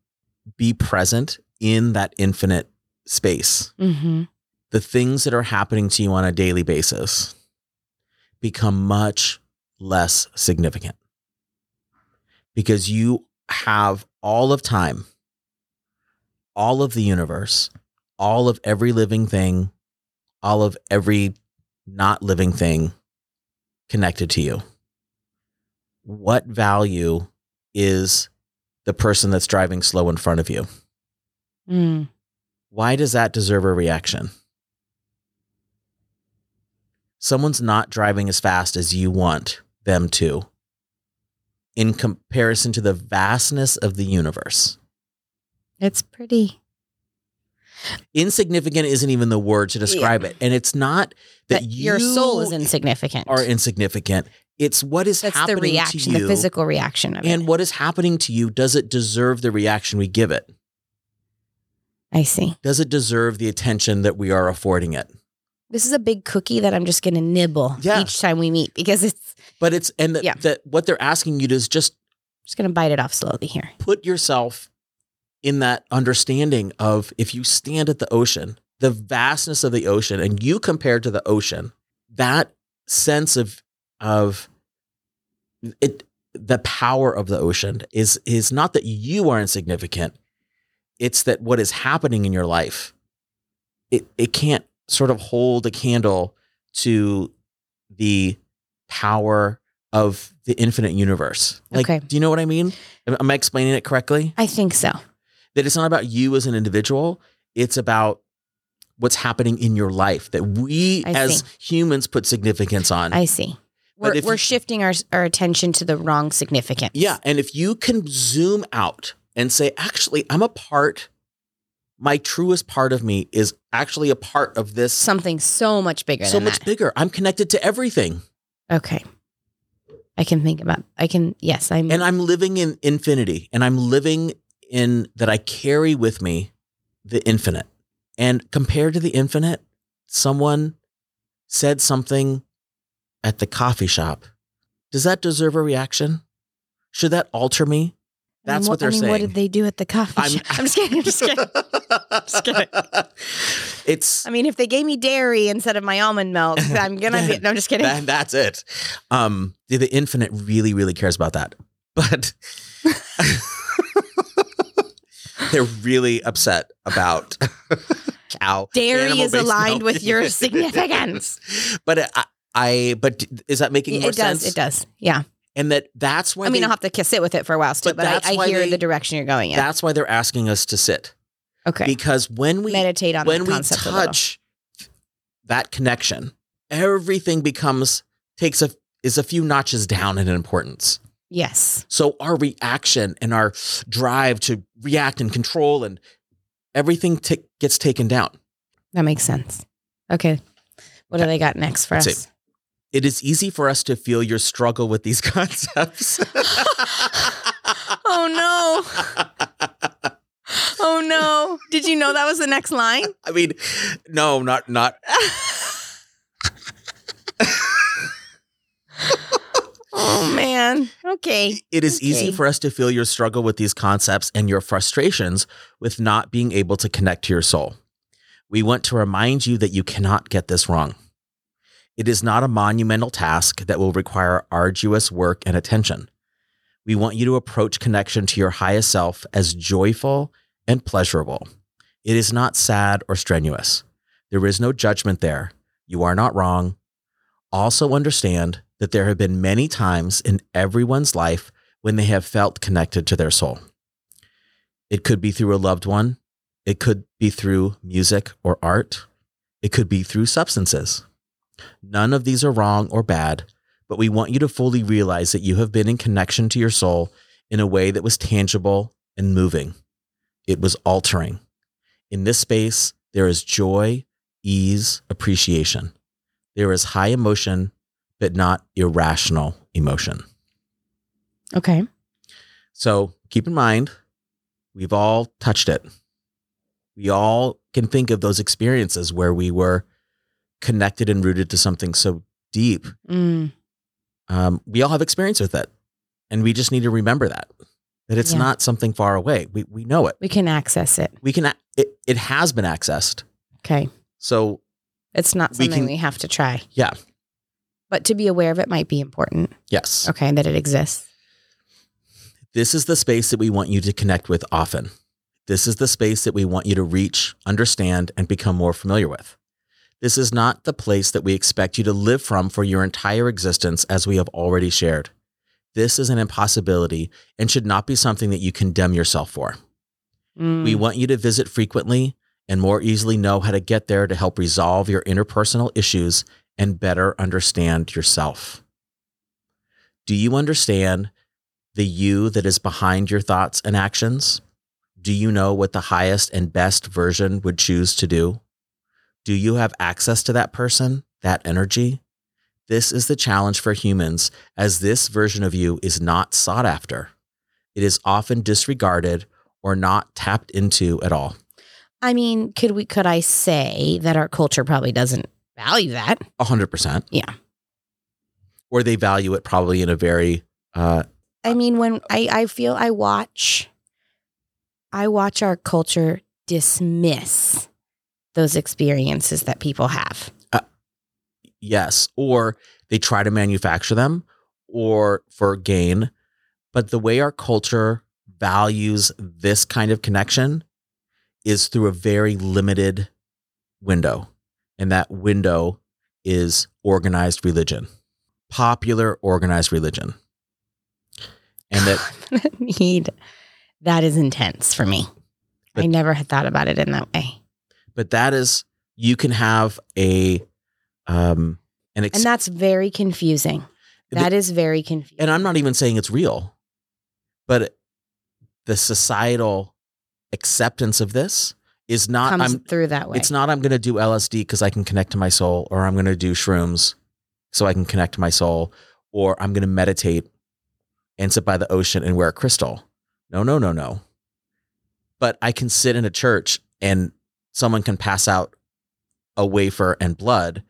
be present in that infinite space, Mm-hmm. The things that are happening to you on a daily basis become much less significant because you have all of time, all of the universe, all of every living thing, all of every not living thing connected to you? What value is the person that's driving slow in front of you? Mm. Why does that deserve a reaction? Someone's not driving as fast as you want them to in comparison to the vastness of the universe. It's pretty. Insignificant isn't even the word to describe it. And it's not that, That your soul is insignificant. are insignificant. It's what is That's the happening reaction, to you. the physical reaction of and it. what is happening to you, does it deserve the reaction we give it? I see. Does it deserve the attention that we are affording it? This is a big cookie that I'm just going to nibble Yeah. each time we meet because it's But it's and that Yeah. that what they're asking you to is just just going to bite it off slowly here. put yourself in that understanding of if you stand at the ocean, the vastness of the ocean, and you compare to the ocean, that sense of of it the power of the ocean is is not that you are insignificant. It's that what is happening in your life, it it can't sort of hold a candle to the power of the infinite universe. Like, Okay. do you know what I mean? Am, I explaining it correctly? I think so. That it's not about you as an individual, it's about what's happening in your life that we I as see. humans put significance on. I see. But We're, we're you- shifting our, our attention to the wrong significance. yeah. And if you can zoom out and say, actually, I'm a part, my truest part of me is actually a part of this Something so much bigger so much that. bigger. I'm connected to everything. Okay. I can think about, I can, yes, I'm, And I'm living in infinity and I'm living in that I carry with me the infinite. And compared to the infinite, someone said something at the coffee shop. Does that deserve a reaction? Should that alter me? I mean, That's what they're I mean, saying. What did they do at the coffee shop? I'm just kidding. I'm just kidding. Just kidding. It's I mean, if they gave me dairy instead of my almond milk, I'm gonna be. No, I'm just kidding. that, that's it. Um, the, the infinite really, really cares about that, but they're really upset about cow. Dairy is aligned milk. with your significance. but I, I, but is that making more it does. sense? It does. Yeah. And that that's why I mean, they- I'll have to sit with it for a while still, But but, I, I hear they- the direction you're going in. that's why they're asking us to sit okay. because when we Meditate on when we touch that connection, everything becomes takes a is a few notches down in importance. Yes. So our reaction and our drive to react and control and everything ta- gets taken down. That makes sense. Okay. What do they got next for Let's us? see. It is easy for us to feel your struggle with these concepts. Oh no. Oh no. Did you know that was the next line? I mean, no, not not Oh man. Okay. It is easy for us to feel your struggle with these concepts and your frustrations with not being able to connect to your soul. We want to remind you that you cannot get this wrong. It is not a monumental task that will require arduous work and attention. We want you to approach connection to your highest self as joyful and pleasurable. It is not sad or strenuous. There is no judgment there. You are not wrong. Also, understand that there have been many times in everyone's life when they have felt connected to their soul. It could be through a loved one, it could be through music or art, it could be through substances. None of these are wrong or bad, but we want you to fully realize that you have been in connection to your soul in a way that was tangible and moving. It was altering. In this space, there is joy, ease, appreciation. There is high emotion, but not irrational emotion. Okay. So keep in mind, we've all touched it. We all can think of those experiences where we were connected and rooted to something so deep. Mm. Um, we all have experience with it. And we just need to remember that, that it's Yeah. not something far away. We, we know it. We can access it. We can, it, it has been accessed. Okay. So It's not We something can- we have to try. Yeah. But to be aware of it might be important. yes, Okay. That it exists. this is the space that we want you to connect with often. This is the space that we want you to reach, understand, and become more familiar with. This is not the place that we expect you to live from for your entire existence, as we have already shared. This is an impossibility and should not be something that you condemn yourself for. Mm. We want you to visit frequently and more easily know how to get there to help resolve your interpersonal issues and better understand yourself. Do you understand the you that is behind your thoughts and actions? Do you know what the highest and best version would choose to do? Do you have access to that person, that energy? This is the challenge for humans, as this version of you is not sought after. It is often disregarded or not tapped into at all. I mean, could we could I say that our culture probably doesn't value that? A hundred percent. Yeah. Or they value it probably in a very uh I mean, when I, I feel I watch, I watch our culture dismiss those experiences that people have. Uh, yes, or they try to manufacture them or for gain. But the way our culture values this kind of connection is through a very limited window. And that window is organized religion, popular organized religion. And that need that is intense for me. I never had thought about it in that way. But that is you can have a um an ex- And that's very confusing. That is very confusing. and I'm not even saying it's real, but the societal acceptance of this is not comes I'm through that way. it's not I'm going to do LSD cuz I can connect to my soul or I'm going to do shrooms so I can connect to my soul or I'm going to meditate and sit by the ocean and wear a crystal. No, no, no, no. But I can sit in a church and someone can pass out a wafer and blood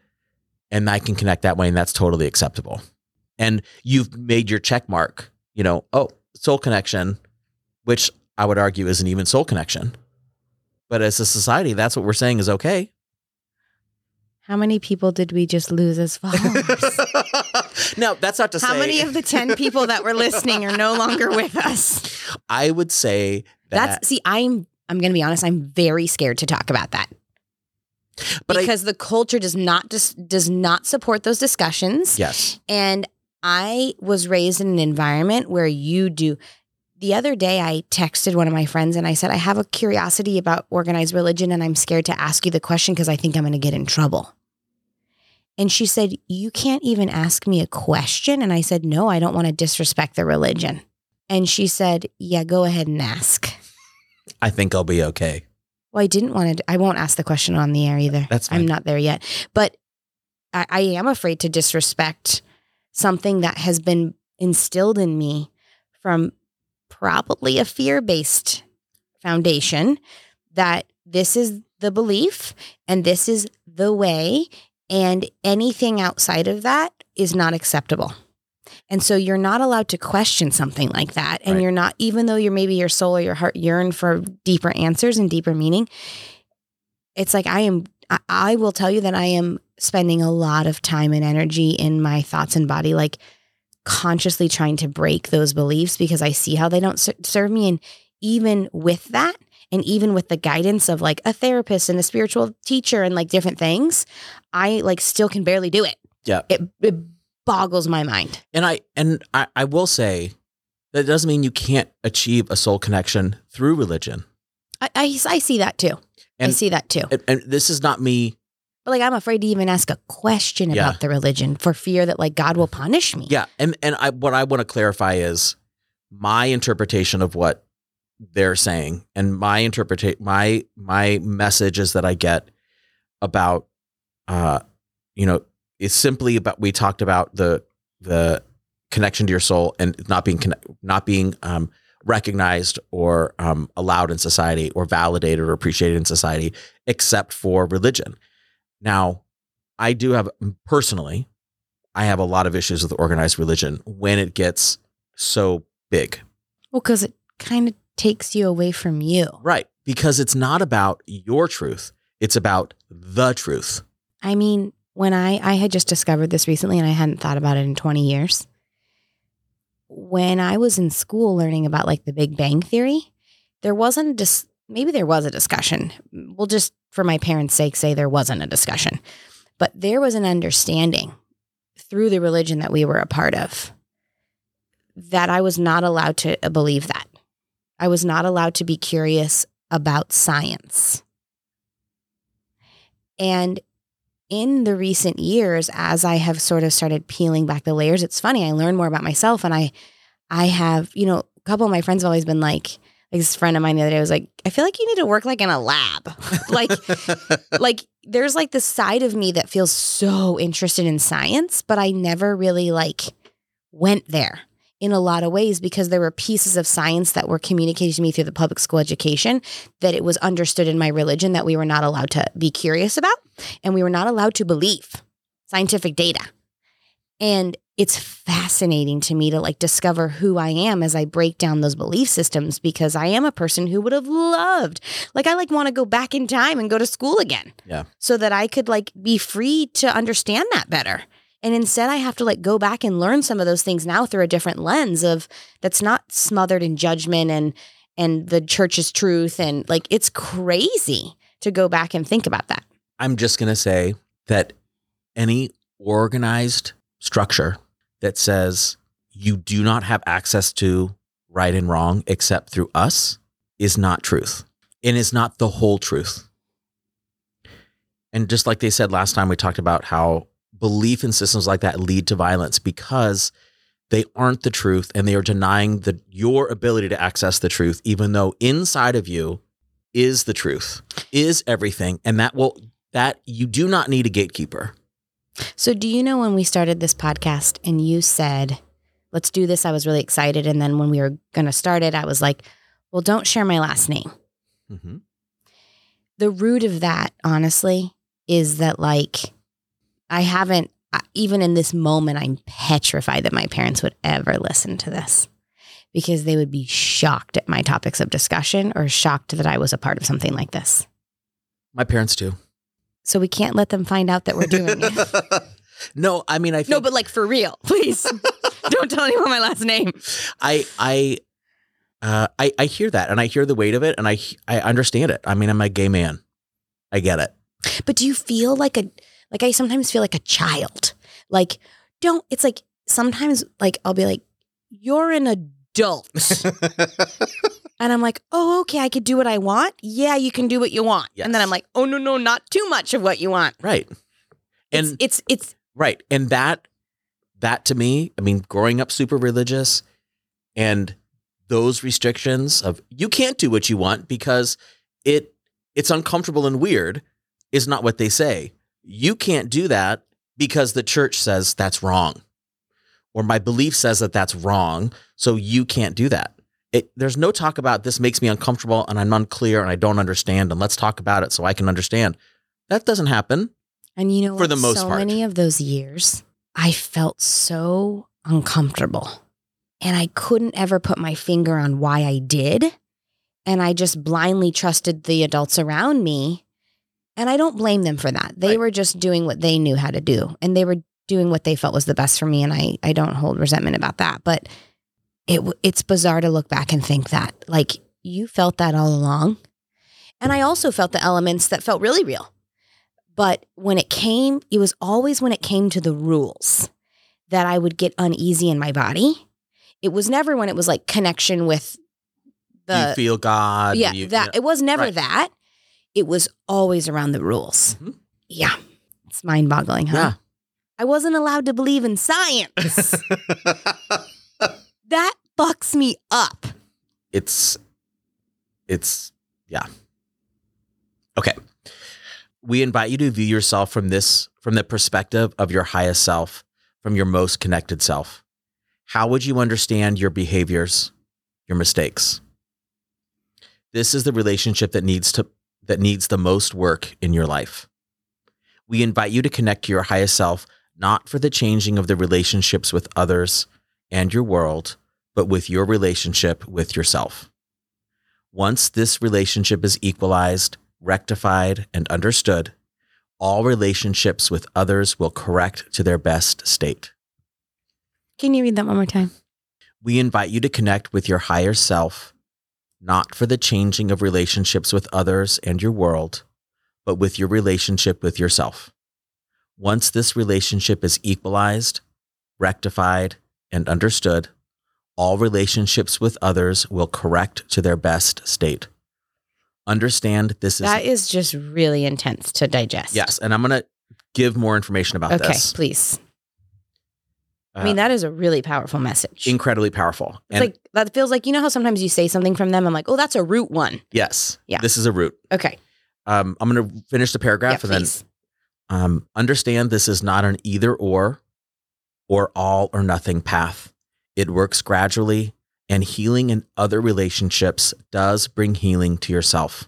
and I can connect that way and that's totally acceptable. And you've made your check mark, you know, oh, soul connection, which I would argue isn't even soul connection. But as a society, that's what we're saying is okay. How many people did we just lose as followers? no, that's not to How say. How many of the 10 people that were listening are no longer with us? I would say that. That's see, I'm I'm gonna be honest, I'm very scared to talk about that. but I, because the culture does not just does not support those discussions. yes, And I was raised in an environment where you do. The other day, I texted one of my friends and I said, I have a curiosity about organized religion and I'm scared to ask you the question because I think I'm going to get in trouble. And she said, You can't even ask me a question. And I said, No, I don't want to disrespect the religion. And she said, Yeah, go ahead and ask. I think I'll be okay. Well, I didn't want to, I won't ask the question on the air either. That's I'm not there yet. But I, I am afraid to disrespect something that has been instilled in me from probably a fear based foundation that this is the belief and this is the way, and anything outside of that is not acceptable. And so you're not allowed to question something like that. And Right. you're not, even though you're maybe your soul or your heart yearn for deeper answers and deeper meaning, it's like I am, I, I will tell you that I am spending a lot of time and energy in my thoughts and body, like consciously trying to break those beliefs because I see how they don't serve me. And even with that, and even with the guidance of like a therapist and a spiritual teacher and like different things, I like still can barely do it. Yeah. It, it boggles my mind. And I and I, I will say that doesn't mean you can't achieve a soul connection through religion. I, I, I see that too. I see that too. And, and this is not me. But like, I'm afraid to even ask a question Yeah. about the religion for fear that like God will punish me. Yeah, and and I what I want to clarify is my interpretation of what they're saying and my interpretate my my messages that I get about uh you know is simply about we talked about the the connection to your soul and not being conne- not being um recognized or um allowed in society or validated or appreciated in society except for religion. Now, I do have personally I have a lot of issues with organized religion when it gets so big. Well, because it kind of takes you away from you. Right. Because it's not about your truth, it's about the truth. I mean, when I I had just discovered this recently and I hadn't thought about it in 20 years. When I was in school learning about like the Big Bang theory, there wasn't a dis- maybe there was a discussion. We'll just for my parents' sake, say there wasn't a discussion. But there was an understanding through the religion that we were a part of that I was not allowed to uh, believe that. I was not allowed to be curious about science. And in the recent years, as I have sort of started peeling back the layers, it's funny. I learn more about myself, and I, I have, you know, a couple of my friends have always been like, like this friend of mine the other day was like, I feel like you need to work like in a lab, like, like there's like this side of me that feels so interested in science, but I never really like went there in a lot of ways because there were pieces of science that were communicated to me through the public school education that it was understood in my religion that we were not allowed to be curious about and we were not allowed to believe scientific data. And it's fascinating to me to like discover who I am as I break down those belief systems because I am a person who would have loved, like, I like want to go back in time and go to school again. Yeah. So that I could like be free to understand that better. And instead, I have to like go back and learn some of those things now through a different lens of that's not smothered in judgment and and the church's truth and like it's crazy to go back and think about that. I'm just going to say that any organized structure that says you do not have access to right and wrong except through us is not truth and is not the whole truth. And just like they said last time, we talked about how belief in systems like that lead to violence because they aren't the truth and they are denying the your ability to access the truth even though inside of you is the truth is everything and that will that you do not need a gatekeeper So, do you know when we started this podcast and you said, let's do this? I was really excited. And then when we were going to start it, I was like, well, don't share my last name. mm-hmm. The root of that, honestly, is that like I haven't, even in this moment, I'm petrified that my parents would ever listen to this because they would be shocked at my topics of discussion or shocked that I was a part of something like this. my parents too So we can't let them find out that we're doing it. no i mean i think No, but like for real, please don't tell anyone my last name. I I uh, I I hear that and I hear the weight of it and I I understand it. I mean, I'm a gay man. I get it. But do you feel like a like I sometimes feel like a child? Like don't it's like sometimes like I'll be like you're an adult. and I'm like, "Oh, okay, I could do what I want." Yeah, you can do what you want. And then I'm like, "Oh no, no, not too much of what you want." right. It's And it's it's right. And that that to me, I mean, growing up super religious and those restrictions of you can't do what you want because it it's uncomfortable and weird is not what they say. You can't do that because the church says that's wrong. Or my belief says that that's wrong, so you can't do that. It, there's no talk about this makes me uncomfortable and I'm unclear and I don't understand and let's talk about it so I can understand. That doesn't happen. and you know For the most so part. many of those years I felt so uncomfortable. And I couldn't ever put my finger on why I did. And I just blindly trusted the adults around me. And I don't blame them for that. They Right. were just doing what they knew how to do. And they were doing what they felt was the best for me. And I, I don't hold resentment about that. But it it's bizarre to look back and think that, like, you felt that all along. And I also felt the elements that felt really real. But when it came, it was always when it came to the rules that I would get uneasy in my body. It was never when it was like connection with Do you the feel God? Yeah you- that it was never Right. that. It was always around the rules. Mhm. Yeah, it's mind boggling, huh? Yeah. I wasn't allowed to believe in science. that fucks me up. it's it's yeah okay we invite you to view yourself from this from the perspective of your highest self from your most connected self how would you understand your behaviors your mistakes this is the relationship that needs to that needs the most work in your life we invite you to connect to your highest self not for the changing of the relationships with others and your world but with your relationship with yourself. Once this relationship is equalized, rectified, and understood, all relationships with others will correct to their best state. Can you read that one more time? We invite you to connect with your higher self, not for the changing of relationships with others and your world, but with your relationship with yourself. Once this relationship is equalized, rectified, and understood, all relationships with others will correct to their best state. Understand this is That is just really intense to digest. yes, and I'm going to give more information about Okay, this. Okay, please. I mean, that is a really powerful message. incredibly powerful. it's like that feels like you know how sometimes you say something from them. I'm like, oh, that's a root one. yes, Yeah. this is a root. Okay. Um, I'm going to finish the paragraph yeah, and please. then um, understand this is not an either or or all or nothing path. It works gradually, and healing in other relationships does bring healing to yourself.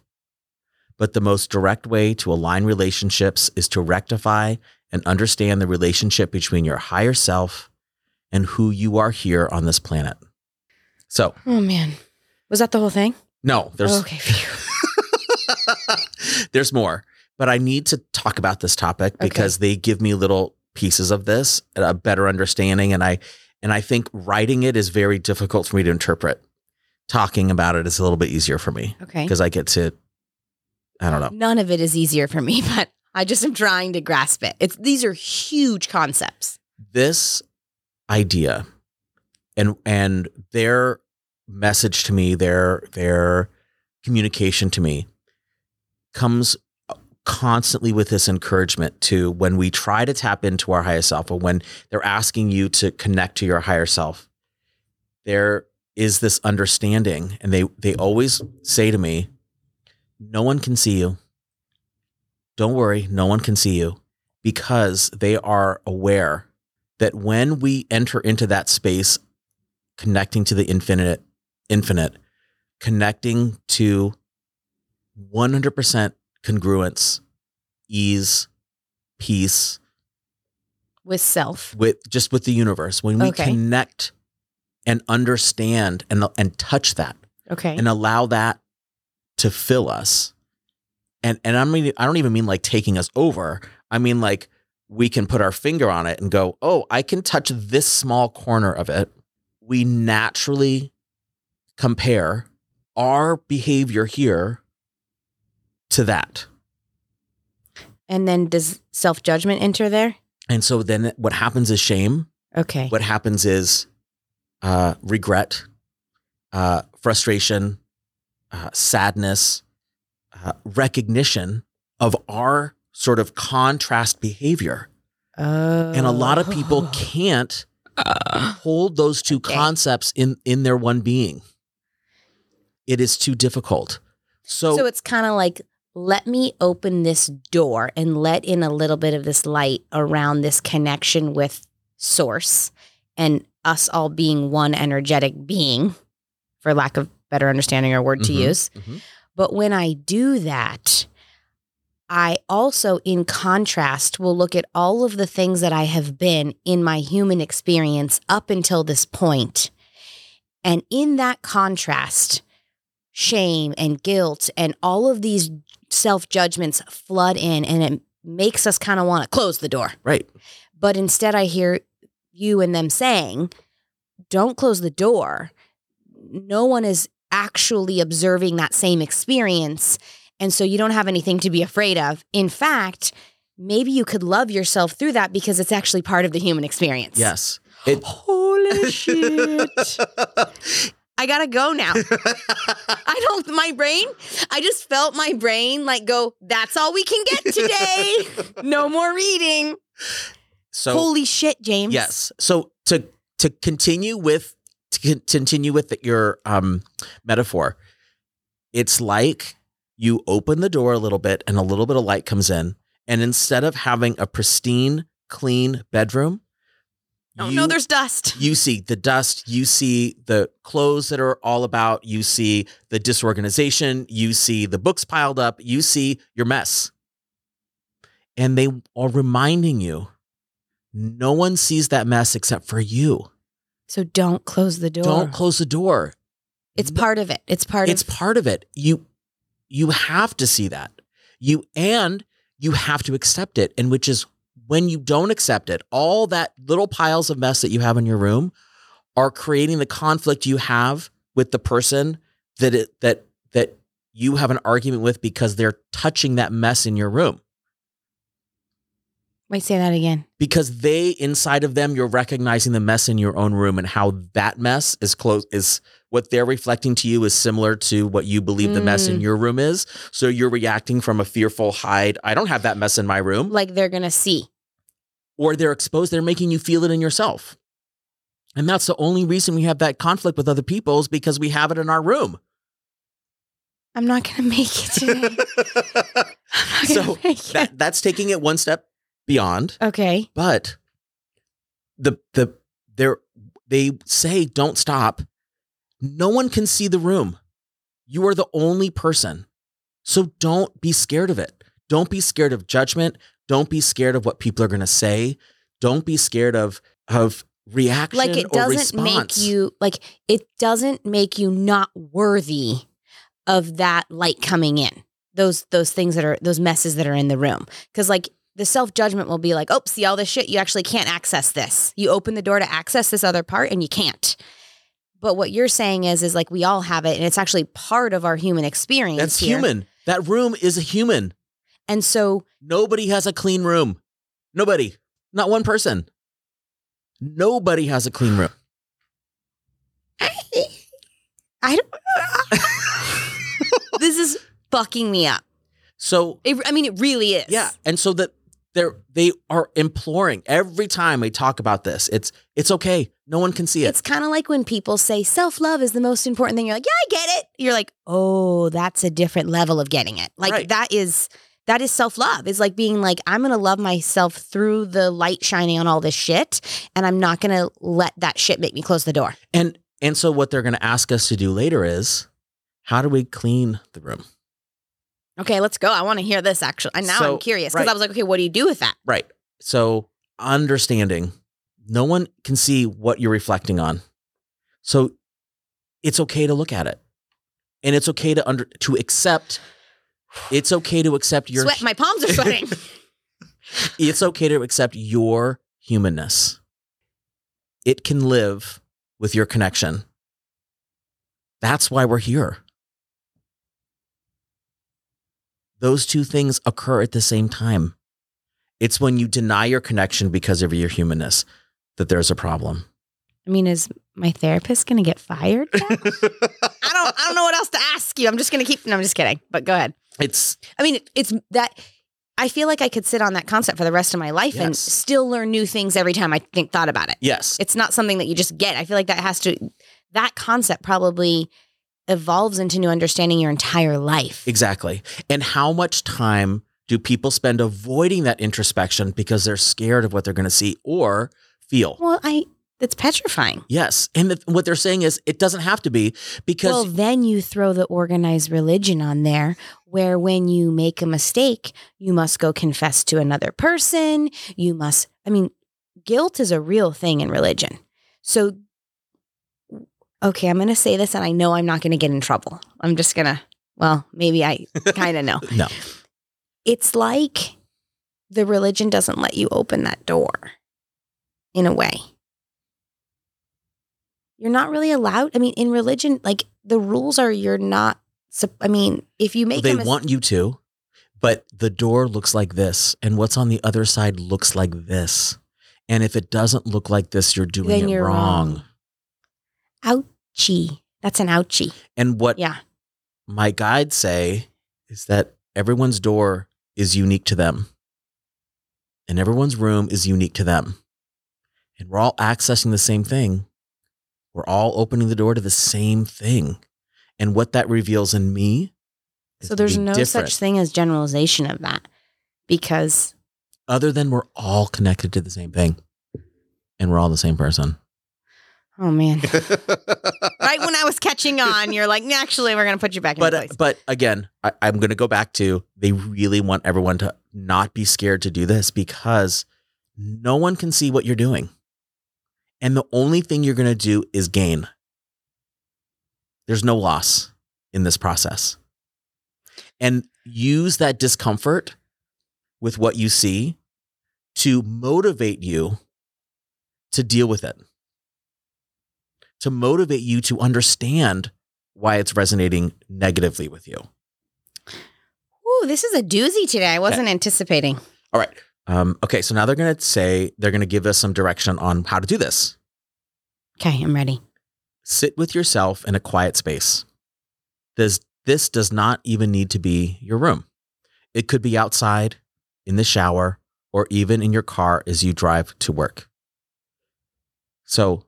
But the most direct way to align relationships is to rectify and understand the relationship between your higher self and who you are here on this planet. So, Oh man, was that the whole thing? no, there's oh, okay. phew. There's more, but I need to talk about this topic Okay. because they give me little pieces of this, a better understanding, and I and I think writing it is very difficult for me to interpret. Talking about it is a little bit easier for me Okay. because I get to, I don't know. None of it is easier for me, but I just am trying to grasp it. It's these are huge concepts. This idea, and and their message to me, their their communication to me, comes constantly with this encouragement to when we try to tap into our higher self or when they're asking you to connect to your higher self there is this understanding and they they always say to me no one can see you. Don't worry. No one can see you. Because they are aware that when we enter into that space connecting to the infinite infinite connecting to 100% congruence, ease, peace With self. with just with the universe. When we Okay. connect and understand and and touch that Okay. and allow that to fill us. And and I mean I don't even mean like taking us over. I mean like we can put our finger on it and go, "Oh, I can touch this small corner of it." We naturally compare our behavior here to that. and then does self judgment enter there? And so then what happens is shame. Okay. What happens is uh, regret, uh, frustration, uh, sadness, uh, recognition of our sort of contrast behavior. Oh. And a lot of people can't hold those two Okay. concepts in, in their one being. It is too difficult. So, So it's kind of like, let me open this door and let in a little bit of this light around this connection with source and us all being one energetic being, for lack of better understanding or word to Mhm, use. mhm. But when I do that, I also, in contrast, will look at all of the things that I have been in my human experience up until this point. And in that contrast, shame and guilt and all of these self judgments flood in, and it makes us kind of want to close the door. right. But instead, I hear you and them saying, don't close the door. No one is actually observing that same experience. And so you don't have anything to be afraid of. In fact, maybe you could love yourself through that because it's actually part of the human experience. Yes. It, Holy shit. I gotta go now. I don't, my brain, I just felt my brain like go, that's all we can get today. no more reading. so Holy shit, James. Yes. So to to continue with to continue with your um metaphor, it's like you open the door a little bit and a little bit of light comes in, and instead of having a pristine, clean bedroom, Oh you, no, there's dust. you see the dust, you see the clothes that are all about, you see the disorganization, you see the books piled up, you see your mess. And they are reminding you no one sees that mess except for you. So don't close the door. Don't close the door. It's part of it. It's part It's of It's part of it. You you have to see that. You and you have to accept it. And which is when you don't accept it, all that little piles of mess that you have in your room are creating the conflict you have with the person that it that that you have an argument with because they're touching that mess in your room. Wait, say that again. Because they inside of them, you're recognizing the mess in your own room and how that mess is close is what they're reflecting to you is similar to what you believe the mess in Mm. your room is. So you're reacting from a fearful hide. I don't have that mess in my room. Like they're gonna see. or they're exposed, they're making you feel it in yourself. And that's the only reason we have that conflict with other people is because we have it in our room. I'm not gonna make it today. I'm not so make it. that that's taking it one step beyond. okay. But the the they're they say don't stop. No one can see the room. You are the only person. So don't be scared of it. Don't be scared of judgment. Don't be scared of what people are going to say. Don't be scared of of reaction Like it doesn't make you like it doesn't make you not worthy of that light coming in. Those those things that are those messes that are in the room. Cause like the self judgment will be like, oh, see all this shit, you actually can't access this. You open the door to access this other part and you can't. But what you're saying is, is like we all have it, and it's actually part of our human experience. That's here. human. That room is a human. And so Nobody has a clean room. Nobody. Not one person. Nobody has a clean room. I don't. this is fucking me up. So It, I mean, it really is. yeah, and so that they're they are imploring every time we talk about this. It's it's okay. No one can see it. It's kind of like when people say self love is the most important thing. You're like, yeah, I get it. You're like, oh, that's a different level of getting it. Like Right. that is that is self love. It's like being like, I'm gonna love myself through the light shining on all this shit, and I'm not gonna let that shit make me close the door. and and so what they're going to ask us to do later is how do we clean the room? Okay, let's go. I want to hear this actually. And now So, I'm curious because right. I was like, okay, what do you do with that? Right. So understanding no one can see what you're reflecting on. So it's okay to look at it. And it's okay to under to accept it's okay to accept your Sweat. My palms are sweating. it's okay to accept your humanness. It can live with your connection. That's why we're here. Those two things occur at the same time. It's when you deny your connection because of your humanness that there's a problem. I mean, is my therapist gonna get fired? I don't. I don't know what else to ask you. I'm just gonna keep. No, I'm just kidding. But go ahead. It's I mean, it's that I feel like I could sit on that concept for the rest of my life and still learn new things every time I think thought about it. yes. It's not something that you just get. I feel like that has to that concept probably evolves into new understanding your entire life. Exactly. And how much time do people spend avoiding that introspection because they're scared of what they're going to see or feel? Well, I it's petrifying. Yes. And the, what they're saying is it doesn't have to be because well, then you throw the organized religion on there, where when you make a mistake, you must go confess to another person. You must, I mean, guilt is a real thing in religion. So, okay, I'm going to say this and I know I'm not going to get in trouble. I'm just going to, well, maybe I kind of know. no. It's like the religion doesn't let you open that door in a way. You're not really allowed. I mean, in religion, like the rules are you're not, I mean, if you make they a mis- want you to, but the door looks like this and what's on the other side looks like this. And if it doesn't look like this, you're doing Then it you're wrong. wrong. ouchie. That's an ouchie. And what Yeah. my guides say is that everyone's door is unique to them. And everyone's room is unique to them. And we're all accessing the same thing. We're all opening the door to the same thing. And what that reveals in me So there's no different, such thing as generalization of that because other than we're all connected to the same thing. And we're all the same person. oh man. right when I was catching on, you're like, actually, we're gonna put you back in but uh, place. but again, I, I'm going to go back to they really want everyone to not be scared to do this because no one can see what you're doing, and the only thing you're going to do is gain. There's no loss in this process, and use that discomfort with what you see to motivate you to deal with it, to motivate you to understand why it's resonating negatively with you. Ooh, this is a doozy today. I wasn't anticipating. All right. Um, okay, so now they're going to say they're going to give us some direction on how to do this. Okay, I'm ready. Sit with yourself in a quiet space. This this does not even need to be your room. It could be outside, in the shower, or even in your car as you drive to work. So,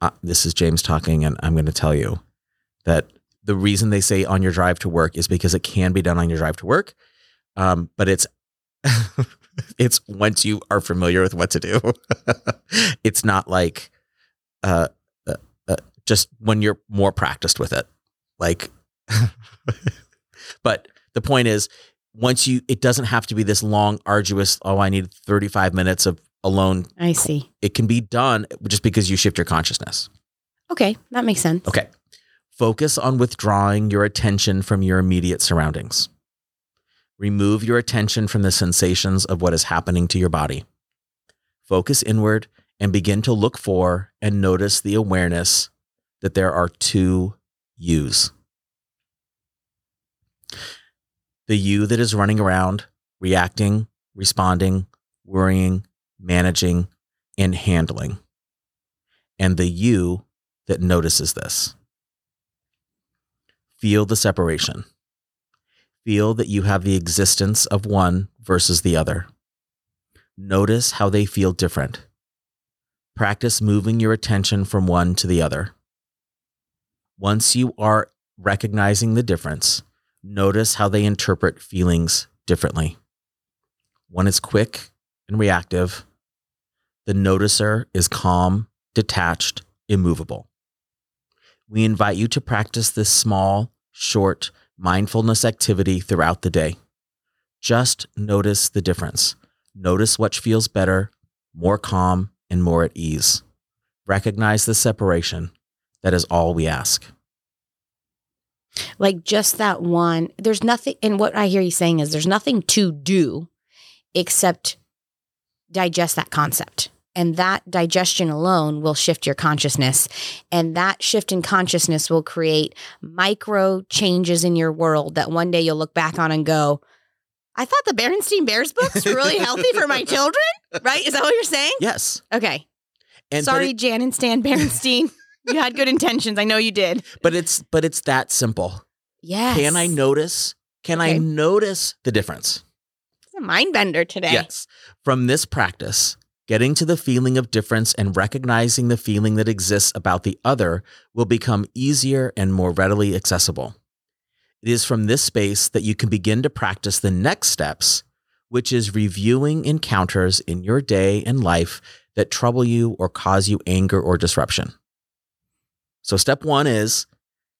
uh, this is James talking, and I'm going to tell you that the reason they say on your drive to work is because it can be done on your drive to work, um, but it's it's once you are familiar with what to do. it's not like uh, uh, uh, just when you're more practiced with it. Like, but the point is, once you, it doesn't have to be this long, arduous. Oh, I need 35 minutes of alone. I see. It can be done just because you shift your consciousness. Okay, that makes sense. Okay. Focus on withdrawing your attention from your immediate surroundings. Remove your attention from the sensations of what is happening to your body. Focus inward and begin to look for and notice the awareness that there are two yous. The you that is running around, reacting, responding, worrying, managing, and handling. And the you that notices this. Feel the separation. Feel that you have the existence of one versus the other. Notice how they feel different. Practice moving your attention from one to the other. Once you are recognizing the difference, notice how they interpret feelings differently. One is quick and reactive. The noticer is calm, detached, immovable. We invite you to practice this small, short mindfulness activity throughout the day. Just notice the difference. Notice what feels better, more calm, and more at ease. Recognize the separation. That is all we ask. Like just that one, there's nothing, and what I hear you saying is there's nothing to do except digest that concept. And that digestion alone will shift your consciousness. And that shift in consciousness will create micro changes in your world that one day you'll look back on and go, I thought the Berenstein Bears books were really healthy for my children. Right? Is that what you're saying? Yes. Okay. And Sorry, it- Jan and Stan Berenstein. you had good intentions. I know you did. but it's but it's that simple. Yes. Can I notice? Can I notice the difference? It's a mind bender today. Yes. From this practice, getting to the feeling of difference and recognizing the feeling that exists about the other will become easier and more readily accessible. It is from this space that you can begin to practice the next steps, which is reviewing encounters in your day and life that trouble you or cause you anger or disruption. So, step one is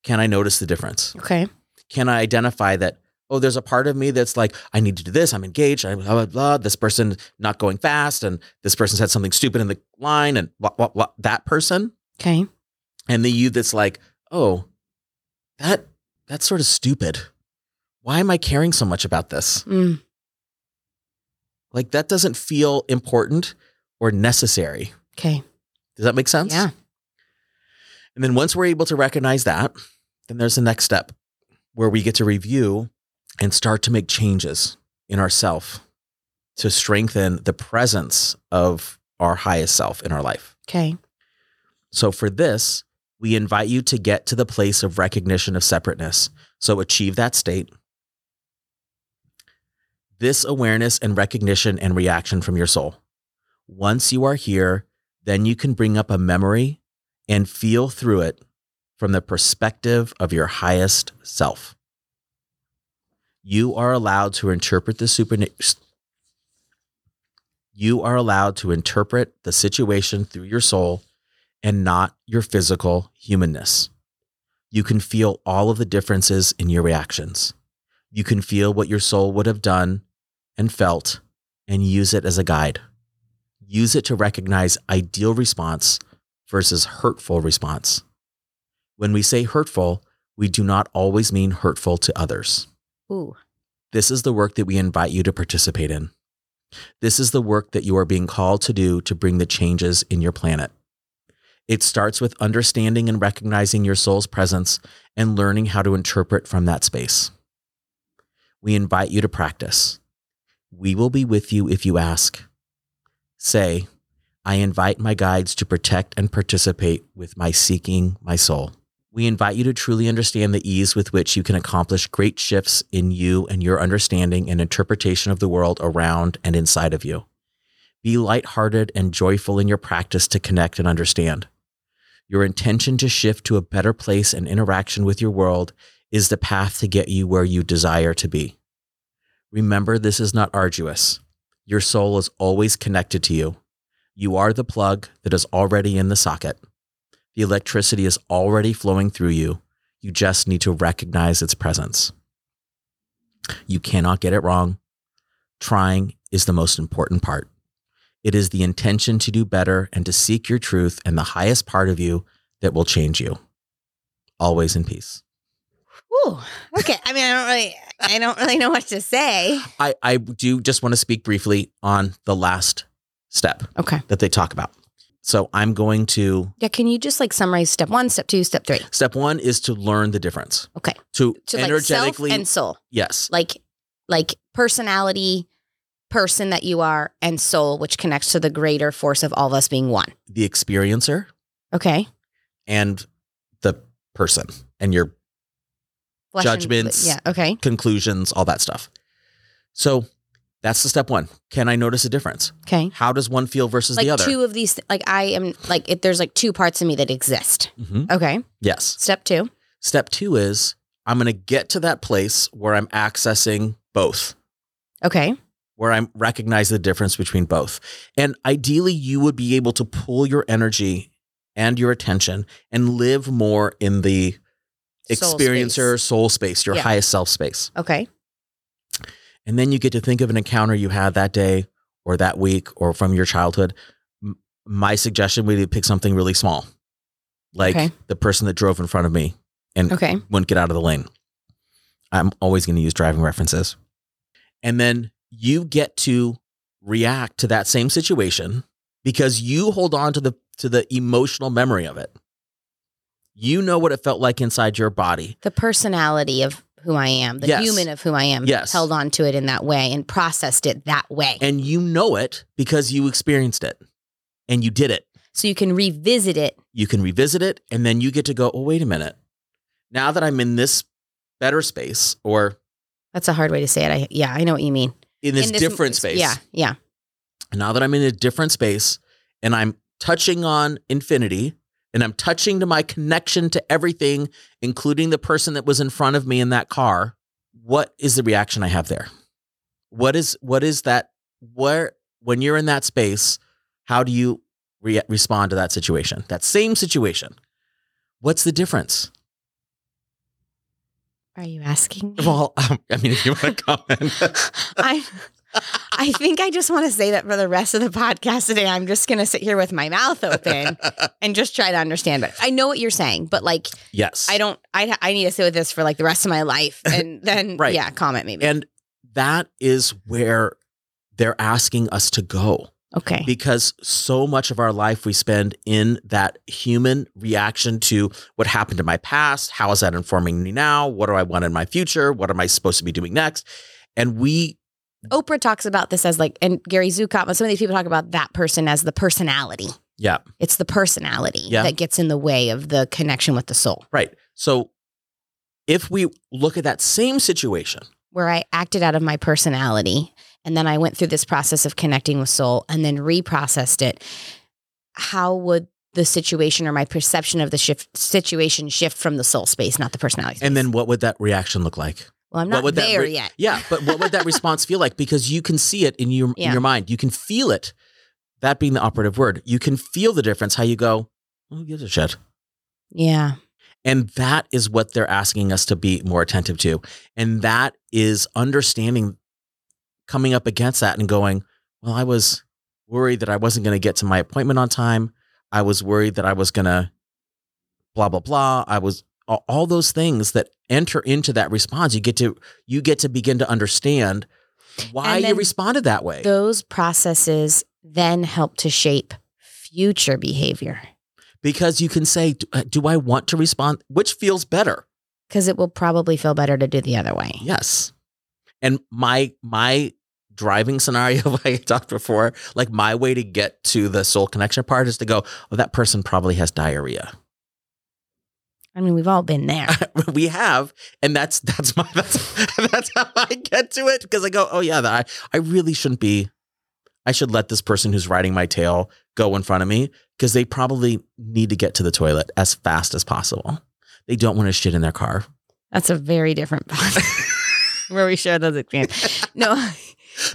can I notice the difference? Okay. can I identify that? Oh, there's a part of me that's like, I need to do this. I'm engaged. I'm blah, blah, blah. This person not going fast, and this person said something stupid in the line, and blah, blah, blah. that person, Okay. and the you that's like, oh, that that's sort of stupid. Why am I caring so much about this? Mm. Like that doesn't feel important or necessary. Okay. Does that make sense? Yeah. And then once we're able to recognize that, then there's the next step where we get to review and start to make changes in ourself to strengthen the presence of our highest self in our life. Okay. So for this, we invite you to get to the place of recognition of separateness. So achieve that state. This awareness and recognition and reaction from your soul. Once you are here, then you can bring up a memory and feel through it from the perspective of your highest self. You are allowed to interpret the super you are allowed to interpret the situation through your soul and not your physical humanness. You can feel all of the differences in your reactions. You can feel what your soul would have done and felt and use it as a guide. Use it to recognize ideal response versus hurtful response. When we say hurtful, we do not always mean hurtful to others. Ooh. This is the work that we invite you to participate in. This is the work that you are being called to do to bring the changes in your planet. It starts with understanding and recognizing your soul's presence and learning how to interpret from that space. we invite you to practice. We will be with you if you ask. Say, I invite my guides to protect and participate with my seeking my soul. We invite you to truly understand the ease with which you can accomplish great shifts in you and your understanding and interpretation of the world around and inside of you. Be lighthearted and joyful in your practice to connect and understand. Your intention to shift to a better place and interaction with your world is the path to get you where you desire to be. Remember, this is not arduous. Your soul is always connected to you. You are the plug that is already in the socket. The electricity is already flowing through you. You just need to recognize its presence. You cannot get it wrong. Trying is the most important part. It is the intention to do better and to seek your truth and the highest part of you that will change you. Always in peace. Ooh, okay. I mean, I don't really, I don't really know what to say. I, I do just want to speak briefly on the last step Okay. that they talk about. So I'm going to Yeah. Can you just like summarize step one, step two, step three? step one is to learn the difference. Okay. To, To like energetically, and soul, yes, like like personality, person that you are, and soul, which connects to the greater force of all of us being one. the experiencer Okay. and the person and your Flesh and- Judgments. yeah. Okay. conclusions, all that stuff. So that's the step one. Can I notice a difference? Okay. How does one feel versus Like the other? two of these, like I am like it, there's like two parts of me that exist. Mhm. Okay. Yes. Step two. Step two is I'm going to get to that place where I'm accessing both, Okay. where I'm recognizing the difference between both. And ideally, you would be able to pull your energy and your attention and live more in the Soul experiencer space. soul space, your Yeah. highest self space. Okay. And then you get to think of an encounter you had that day or that week or from your childhood. M- My suggestion would be to pick something really small, like Okay. the person that drove in front of me and Okay. wouldn't get out of the lane. I'm always going to use driving references. And then you get to react to that same situation because you hold on to the to the emotional memory of it. You know what it felt like inside your body. The personality of who I am, the Yes. human of who I am, Yes. held on to it in that way and processed it that way. And you know it because you experienced it and you did it. so you can revisit it. You can revisit it and then you get to go, oh, wait a minute. Now that I'm in this better space or That's a hard way to say it. I yeah, I know what you mean. in this In different space. Yeah. Yeah. now that I'm in a different space and I'm touching on infinity and I'm touching to my connection to everything, including the person that was in front of me in that car, what is the reaction I have there? What is what is that where when you're in that space, how do you re- respond to that situation? That same situation. What's the difference? Are you asking? me? Well, um, I mean, if you want to comment. I I think I just want to say that for the rest of the podcast today, I'm just going to sit here with my mouth open and just try to understand it. I know what you're saying, but like yes. I don't. I I need to sit with this for like the rest of my life, and then Right. yeah, comment maybe. And that is where they're asking us to go. okay. because so much of our life we spend in that human reaction to what happened in my past. How is that informing me now? What do I want in my future? What am I supposed to be doing next? And we, Oprah talks about this as like, and Gary Zukav, and some of these people talk about that person as the personality. yeah, It's the personality Yeah. that gets in the way of the connection with the soul. right. So if we look at that same situation, where I acted out of my personality and then I went through this process of connecting with soul and then reprocessed it, how would the situation or my perception of the shift situation shift from the soul space, not the personality space? and then what would that reaction look like? Well, I'm not there re- yet. Yeah, but what would that response feel like? Because you can see it in your Yeah. in your mind. You can feel it. That being the operative word, you can feel the difference. How you go, who gives a shit? Yeah. And that is what they're asking us to be more attentive to. And that is understanding coming up against that and going, well, I was worried that I wasn't going to get to my appointment on time. I was worried that I was going to blah blah blah. I was all, those things that enter into that response. You get to you get to begin to understand why you responded that way. Those processes then help to shape future behavior because you can say, do, uh, do I want to respond? Which feels better? because it will probably feel better to do the other way. Yes. And my my driving scenario, like I talked before, like my way to get to the soul connection part is to go, oh, that person probably has diarrhea. I mean, we've all been there. we have, and that's that's my that's that's how I get to it because I go, oh yeah, I I really shouldn't be. I should let this person who's riding my tail go in front of me because they probably need to get to the toilet as fast as possible. They don't want to shit in their car. That's a very different where we share those experiences. No,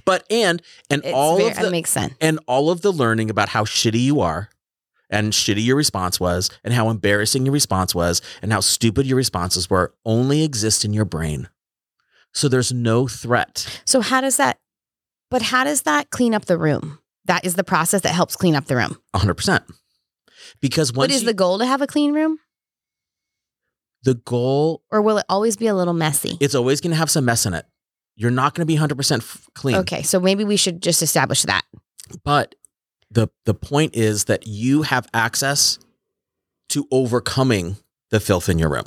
But and and it's all very, of the makes sense. and all of the learning about how shitty you are and shitty your response was and how embarrassing your response was and how stupid your responses were only exist in your brain. So there's no threat. So how does that? But how does that clean up the room? That is the process that helps clean up the room. 100%. Because once What is you- the goal to have a clean room, the goal or will it always be a little messy? it's always going to have some mess in it. You're not going to be 100% f- clean. Okay, so maybe we should just establish that. But the the point is that you have access to overcoming the filth in your room,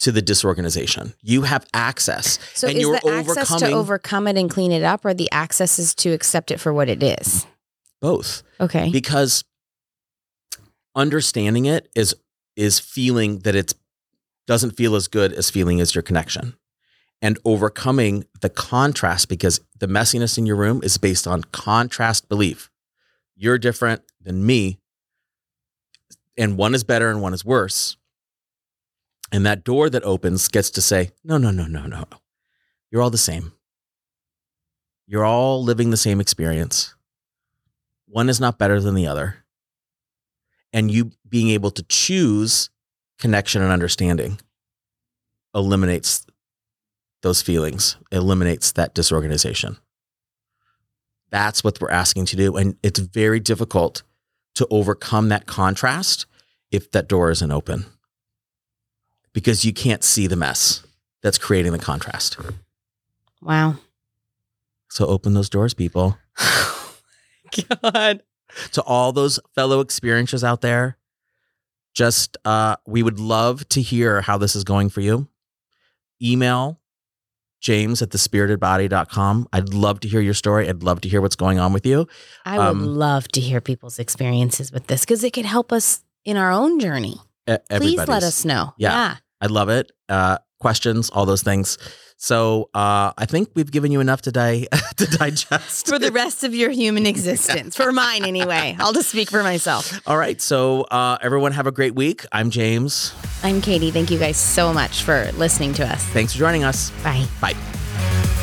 to the disorganization. You have access. So And is you're the access to overcome it and clean it up, or the access is to accept it for what it is? Both. Okay. because understanding it is is feeling that it doesn't feel as good as feeling as your connection and overcoming the contrast because the messiness in your room is based on contrast belief you're different than me and one is better and one is worse and that door that opens gets to say no no no no no you're all the same you're all living the same experience one is not better than the other. And you being able to choose connection and understanding eliminates those feelings, eliminates that disorganization. That's what we're asking to do. And it's very difficult to overcome that contrast if that door isn't open because you can't see the mess that's creating the contrast. wow. So open those doors, people. God. to all those fellow experiencers out there just uh we would love to hear how this is going for you email james at thespiritedbody.com i'd love to hear your story i'd love to hear what's going on with you I would Um, love to hear people's experiences with this because it could help us in our own journey. E- Please let us know. Yeah. i love it uh questions all those things so uh i think we've given you enough today to digest For the rest of your human existence, for mine anyway. I'll just speak for myself. all right so uh everyone have a great week i'm james I'm Katie. Thank you guys so much for listening to us. thanks for joining us Bye. bye